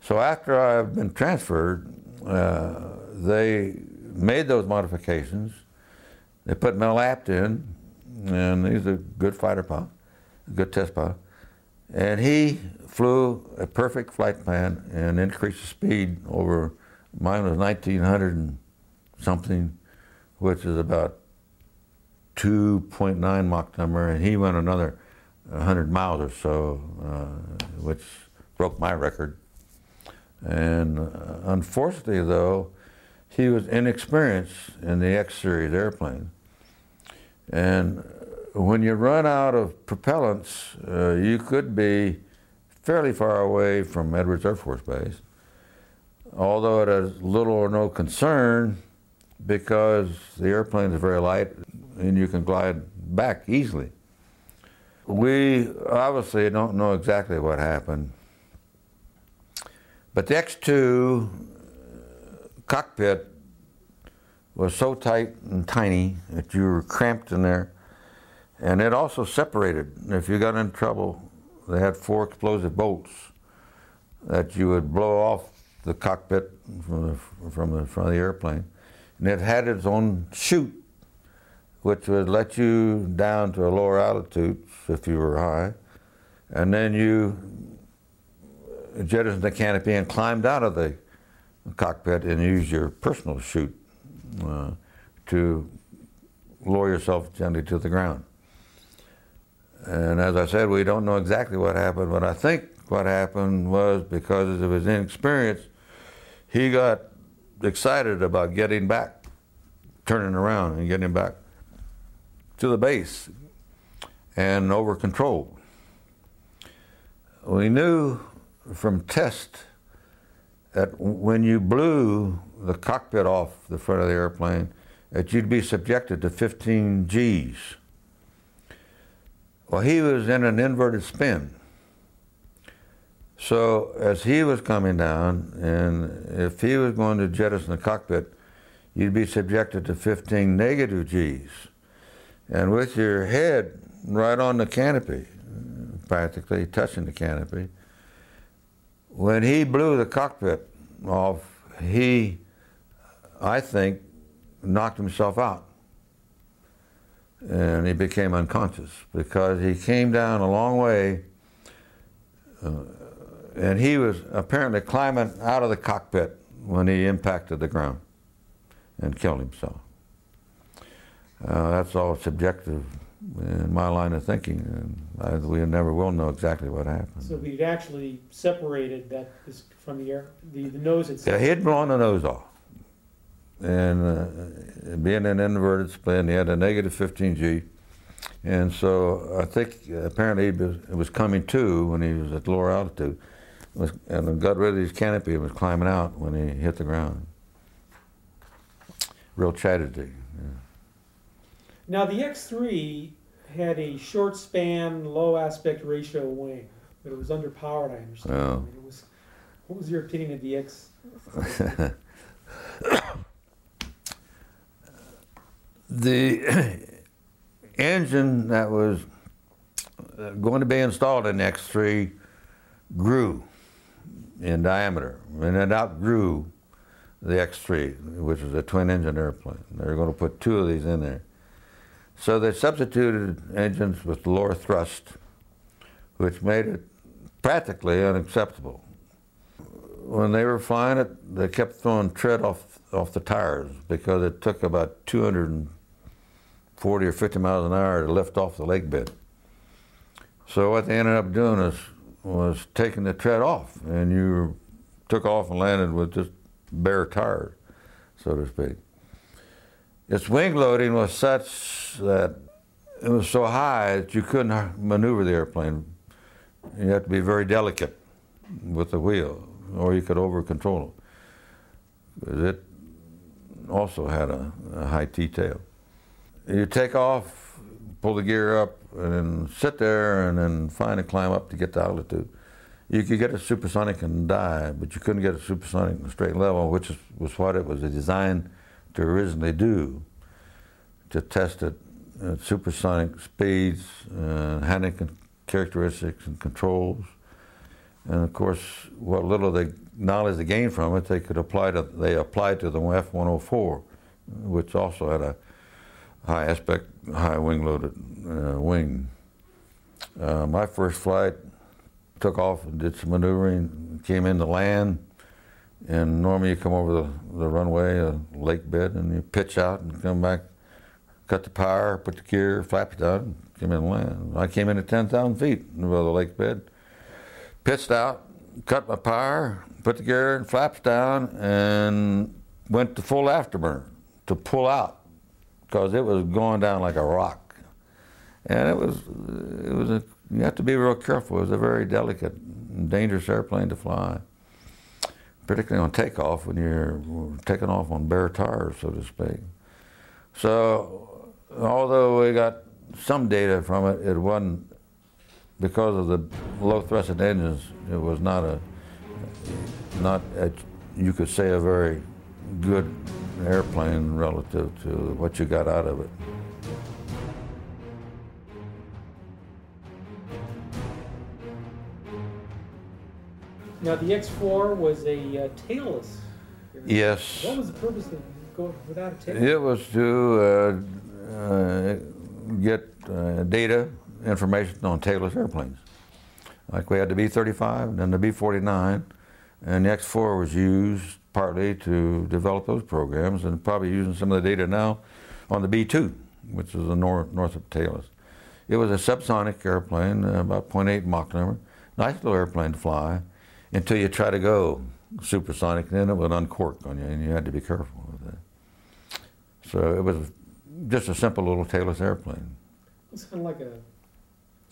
So after I've been transferred, uh, they made those modifications they put Mel Apt in, and he's a good fighter pilot, a good test pilot. And he flew a perfect flight plan and increased the speed over Mine was 1900 and something, which is about 2.9 Mach number, and he went another 100 miles or so, uh, which broke my record. And uh, unfortunately, though, he was inexperienced in the X series airplane. And when you run out of propellants, uh, you could be fairly far away from Edwards Air Force Base, although it has little or no concern because the airplane is very light and you can glide back easily. We obviously don't know exactly what happened, but the X2 cockpit was so tight and tiny that you were cramped in there, and it also separated. If you got in trouble, they had four explosive bolts that you would blow off the cockpit from the, from the front of the airplane, and it had its own chute, which would let you down to a lower altitude if you were high, and then you jettisoned the canopy and climbed out of the cockpit and used your personal chute uh, to lower yourself gently to the ground. And as I said, we don't know exactly what happened, but I think what happened was because of his inexperience, he got excited about getting back, turning around and getting back to the base and over control. We knew from test that when you blew the cockpit off the front of the airplane, that you'd be subjected to 15 Gs. Well, he was in an inverted spin. So as he was coming down, and if he was going to jettison the cockpit, you'd be subjected to 15 negative Gs. And with your head right on the canopy, practically touching the canopy, when he blew the cockpit off, he, I think, knocked himself out. And he became unconscious because he came down a long way uh, and he was apparently climbing out of the cockpit when he impacted the ground and killed himself. Uh, that's all subjective in my line of thinking, and I, we never will know exactly what happened. So we've actually separated that from the air, the, the nose itself. Yeah, he'd blown the nose off. And uh, being an inverted spin, he had a negative 15G. And so I think apparently it was coming to when he was at lower altitude was, and got rid of his canopy and was climbing out when he hit the ground. Real tragedy. Yeah. Now the X3 had a short span, low aspect ratio wing, but it was underpowered. I understand. Oh. I mean, it was. What was your opinion of the X? the engine that was uh, going to be installed in the X3 grew in diameter, and it outgrew the X3, which was a twin engine airplane. They were going to put two of these in there. So they substituted engines with lower thrust, which made it practically unacceptable. When they were flying it, they kept throwing tread off, off the tires because it took about 240 or 50 miles an hour to lift off the lake bed. So what they ended up doing is was taking the tread off, and you took off and landed with just bare tires, so to speak. Its wing loading was such that it was so high that you couldn't maneuver the airplane. You had to be very delicate with the wheel, or you could over control it. It also had a, a high T-tail. You take off, pull the gear up, and then sit there and then finally climb up to get to altitude. You could get a supersonic and die, but you couldn't get a supersonic in a straight level, which is, was what it was designed to originally do, to test it at supersonic speeds, uh, handling characteristics and controls. And of course, what little they, knowledge they gained from it, they could apply to, they applied to the F-104, which also had a high aspect, high wing loaded uh, wing. Uh, my first flight took off and did some maneuvering, came into land, And normally you come over the, the runway, a lake bed, and you pitch out and come back, cut the power, put the gear, flap it down, come in and land. I came in at 10,000 feet above the lake bed, pitched out, cut my power, put the gear and flaps down, and went to full afterburner to pull out because it was going down like a rock. And it was, it was a, you have to be real careful. It was a very delicate and dangerous airplane to fly particularly on takeoff when you're taking off on bare tires, so to speak. So, although we got some data from it, it wasn't because of the low thrust engines. It was not a not a, you could say a very good airplane relative to what you got out of it. Now, the X4 was a uh, tailless. Yes. What was the purpose of going without a tail? It was to uh, uh, get uh, data, information on tailless airplanes. Like we had the B-35 and then the B-49, and the X4 was used partly to develop those programs and probably using some of the data now on the B-2, which is the nor Northrop tailless. It was a subsonic airplane, uh, about 0.8 Mach number. Nice little airplane to fly until you try to go supersonic, then it would uncork on you, and you had to be careful with that. So it was just a simple little tailless airplane. It's kind of like a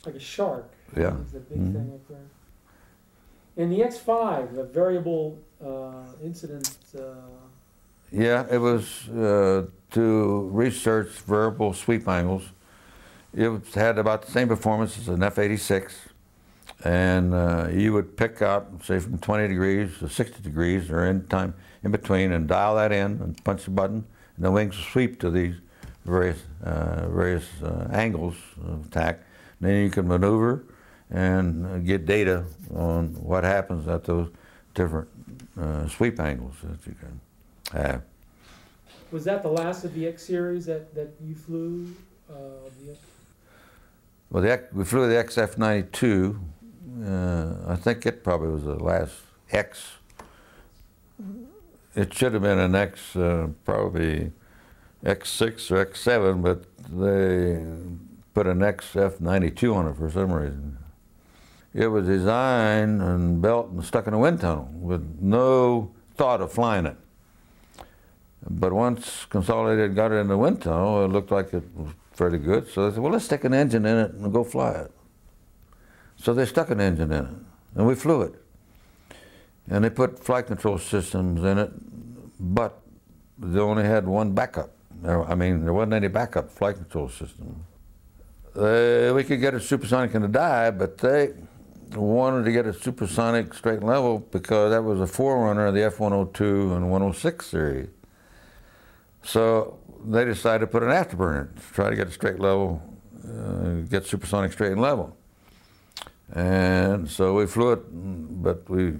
like a shark. Yeah. It's a big mm-hmm. thing up there. And the X5, the variable uh, incident. Uh, yeah, it was uh, to research variable sweep angles. It had about the same performance as an F-86 and uh, you would pick out, say, from 20 degrees to 60 degrees or in time in between, and dial that in and punch the button, and the wings sweep to these various uh, various uh, angles of attack. And then you can maneuver and get data on what happens at those different uh, sweep angles that you can have. Was that the last of the X series that, that you flew? Uh, the well, the, we flew the XF-92 uh, I think it probably was the last X. It should have been an X, uh, probably X6 or X7, but they put an XF92 on it for some reason. It was designed and built and stuck in a wind tunnel with no thought of flying it. But once Consolidated got it in the wind tunnel, it looked like it was fairly good. So they said, well, let's stick an engine in it and go fly it. So they stuck an engine in it, and we flew it. And they put flight control systems in it, but they only had one backup. I mean, there wasn't any backup flight control system. Uh, we could get a supersonic in the dive, but they wanted to get a supersonic straight and level because that was a forerunner of the F-102 and 106 series. So they decided to put an afterburner to try to get a straight level, uh, get supersonic straight and level. And so we flew it, but we,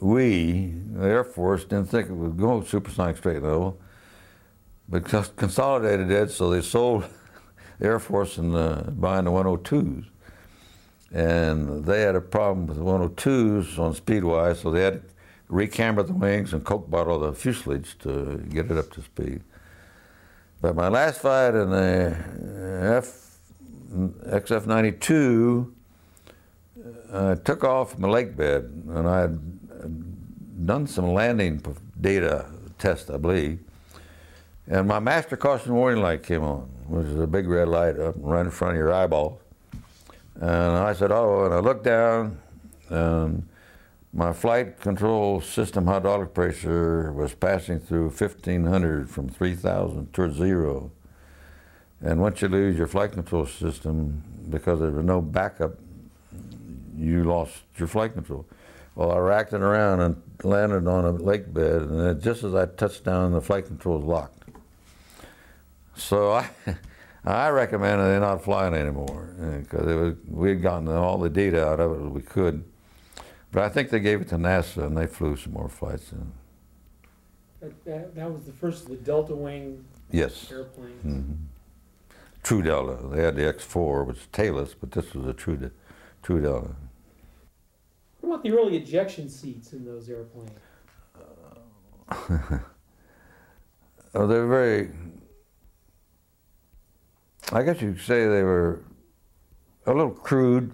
we, the Air Force, didn't think it would go supersonic straight level. But Consolidated did, so they sold the Air Force and buying the 102s. And they had a problem with 102s on speedwise, so they had to recamber the wings and coke bottle the fuselage to get it up to speed. But my last flight in the F, XF-92, I uh, took off from the lake bed and I had done some landing data test, I believe. And my master caution warning light came on, which is a big red light up right in front of your eyeball. And I said, oh, and I looked down and my flight control system hydraulic pressure was passing through 1500 from 3000 towards zero. And once you lose your flight control system, because there was no backup you lost your flight control. Well, I racked it around and landed on a lake bed, and just as I touched down, the flight control was locked. So I, I recommended they not flying anymore because we had gotten all the data out of it we could. But I think they gave it to NASA, and they flew some more flights. In. That, that, that was the first of the Delta Wing yes. airplanes. Mm-hmm. True Delta. They had the X4, which was tailless, but this was a true, true Delta. What about the early ejection seats in those airplanes? well, they're very, I guess you could say they were a little crude.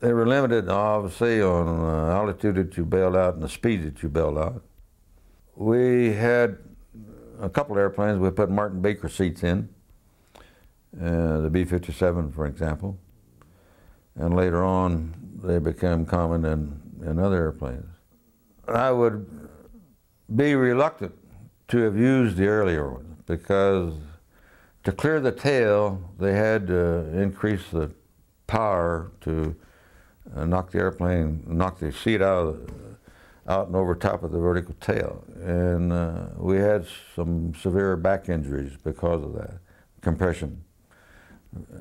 They were limited, obviously, on the altitude that you bailed out and the speed that you bailed out. We had a couple airplanes we put Martin Baker seats in, uh, the B-57, for example, and later on they became common in, in other airplanes. I would be reluctant to have used the earlier ones because to clear the tail, they had to increase the power to uh, knock the airplane, knock the seat out, out and over top of the vertical tail. And uh, we had some severe back injuries because of that compression,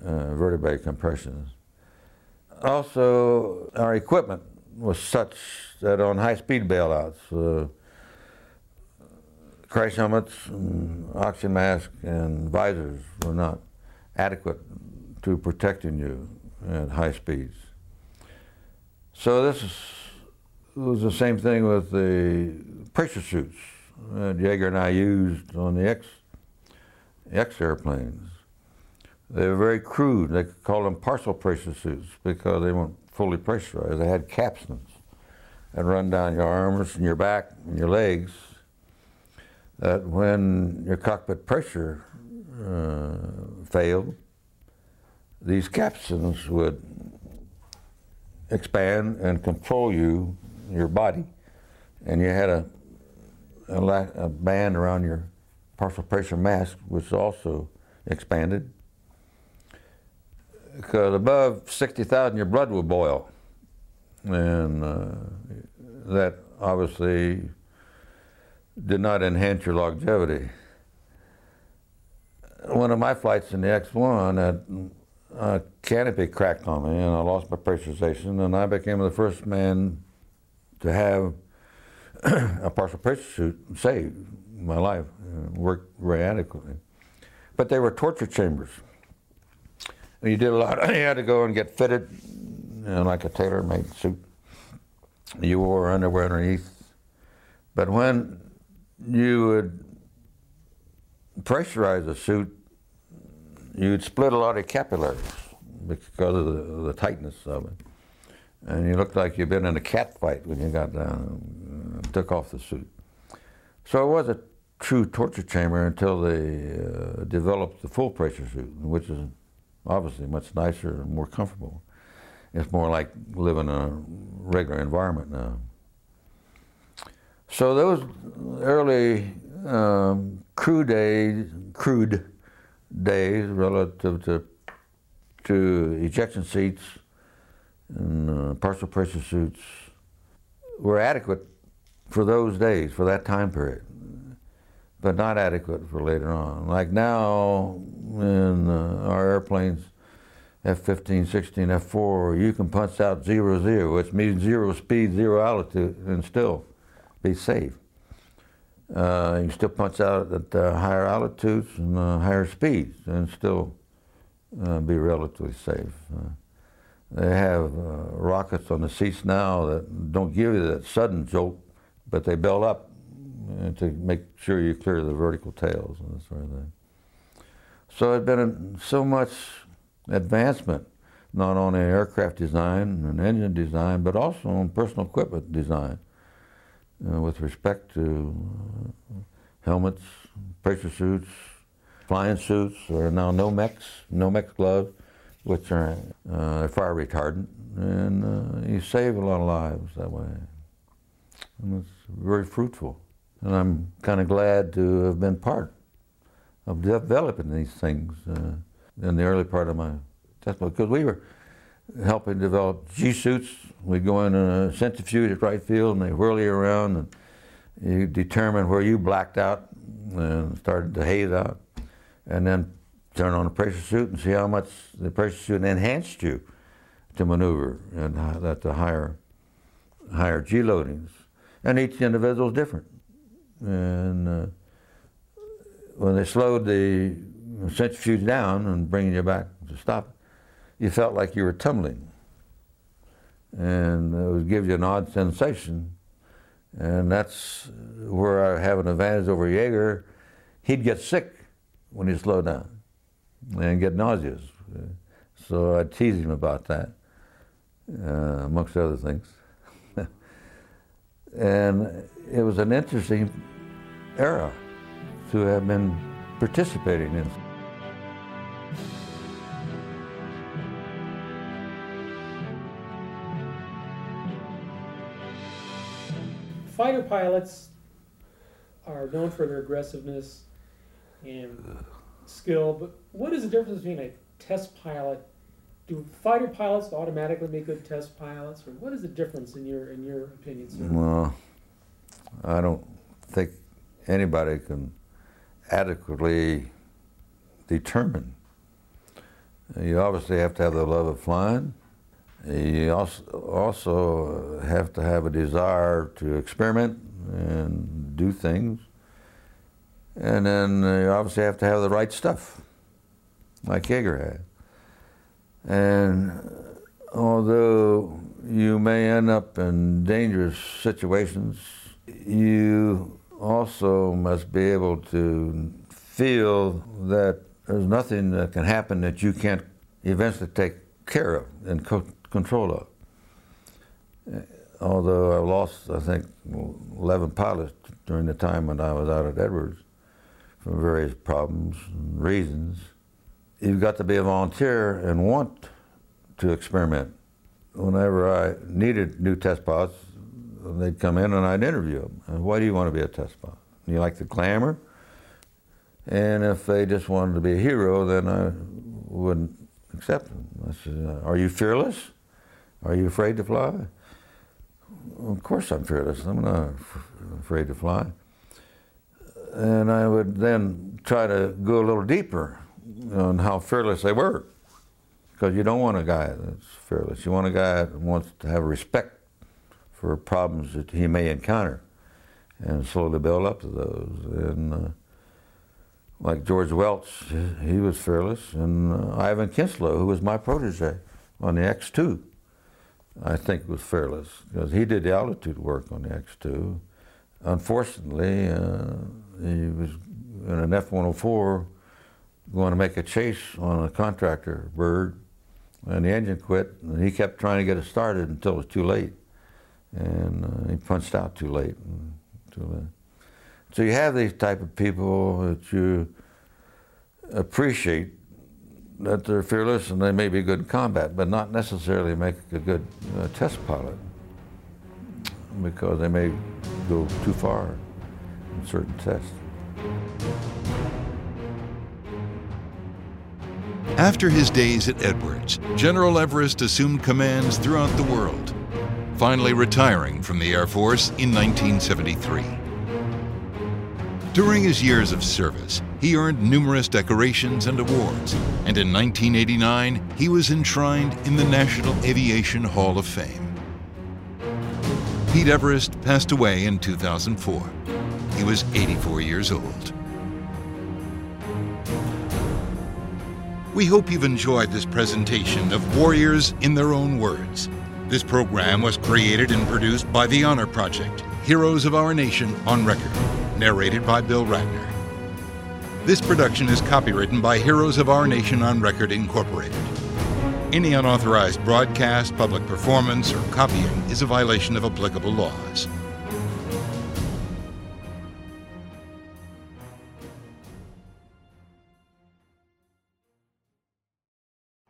uh, vertebrae compressions. Also, our equipment was such that on high-speed bailouts, uh, crash helmets, and oxygen masks, and visors were not adequate to protecting you at high speeds. So this is, was the same thing with the pressure suits that Yeager and I used on the X, X airplanes. They were very crude. They could call them partial pressure suits because they weren't fully pressurized. They had capstans that run down your arms and your back and your legs. That when your cockpit pressure uh, failed, these capstans would expand and control you, your body, and you had a, a, a band around your partial pressure mask, which also expanded because above 60,000 your blood will boil. And uh, that obviously did not enhance your longevity. One of my flights in the X-1, a canopy cracked on me and I lost my pressurization and I became the first man to have a partial pressure suit saved my life, worked very adequately. But they were torture chambers you did a lot. You had to go and get fitted, you know, like a tailor-made suit. You wore underwear underneath. But when you would pressurize a suit, you'd split a lot of capillaries because of the, the tightness of it. And you looked like you'd been in a cat fight when you got down and took off the suit. So it was a true torture chamber until they uh, developed the full pressure suit, which is obviously much nicer and more comfortable. It's more like living in a regular environment now. So those early um, crude days, crude days relative to to ejection seats and uh, partial pressure suits were adequate for those days, for that time period, but not adequate for later on. Like now, in uh, our airplanes, F-15, 16, F-4, you can punch out zero, zero, which means zero speed, zero altitude, and still be safe. Uh, you still punch out at higher altitudes and higher speeds and still uh, be relatively safe. Uh, they have uh, rockets on the seats now that don't give you that sudden jolt, but they build up to make sure you clear the vertical tails and that sort of thing. So it's been so much advancement, not only in aircraft design and engine design, but also in personal equipment design uh, with respect to uh, helmets, pressure suits, flying suits. There are now Nomex, Nomex gloves, which are uh, fire retardant, and uh, you save a lot of lives that way. And it's very fruitful. And I'm kind of glad to have been part of developing these things uh, in the early part of my testimony because we were helping develop G suits. We'd go in a centrifuge at Wright Field and they whirl you around and you determine where you blacked out and started to haze out and then turn on the pressure suit and see how much the pressure suit enhanced you to maneuver and at the higher higher G loadings. And each individual is different. And uh, when they slowed the centrifuge down and bringing you back to stop, you felt like you were tumbling. And it would give you an odd sensation. And that's where I have an advantage over Yeager. He'd get sick when he slowed down and get nauseous. So I tease him about that, uh, amongst other things. and it was an interesting era to have been participating in. Fighter pilots are known for their aggressiveness and skill, but what is the difference between a test pilot? Do fighter pilots automatically make good test pilots, or what is the difference in your in your opinion, sir? Well, I don't think anybody can adequately determine. You obviously have to have the love of flying. You also, have to have a desire to experiment and do things. And then you obviously have to have the right stuff, like Yeager had. And although you may end up in dangerous situations, you also must be able to feel that there's nothing that can happen that you can't eventually take care of and control of. Uh, although I lost, I think, 11 pilots during the time when I was out at Edwards for various problems and reasons, you've got to be a volunteer and want to experiment. Whenever I needed new test pilots, they'd come in and I'd interview them. Uh, why do you want to be a test pilot? You like the glamour? And if they just wanted to be a hero, then I wouldn't accept them. I said, Are you fearless? Are you afraid to fly? Of course I'm fearless. I'm not afraid to fly. And I would then try to go a little deeper on how fearless they were. Because you don't want a guy that's fearless. You want a guy that wants to have respect for problems that he may encounter and slowly build up to those. And uh, like George Welch, he was fearless, and uh, Iven Kincheloe, who was my protege on the X2, I think was fearless because he did the altitude work on the X2. Unfortunately, uh, he was in an F-104 going to make a chase on a contractor bird, and the engine quit, and he kept trying to get it started until it was too late, and uh, he punched out too late. Too late. So you have these type of people that you appreciate that they're fearless and they may be good in combat, but not necessarily make a good uh, test pilot because they may go too far in certain tests. After his days at Edwards, General Everest assumed commands throughout the world, finally retiring from the Air Force in 1973. During his years of service, he earned numerous decorations and awards, and in 1989 he was enshrined in the National Aviation Hall of Fame. Pete Everest passed away in 2004. He was 84 years old. We hope you've enjoyed this presentation of Warriors in Their Own Words. This program was created and produced by the Honor Project, Heroes of Our Nation on Record narrated by Bill Ratner. This production is copywritten by Heroes of Our Nation on Record, Incorporated. Any unauthorized broadcast, public performance, or copying is a violation of applicable laws.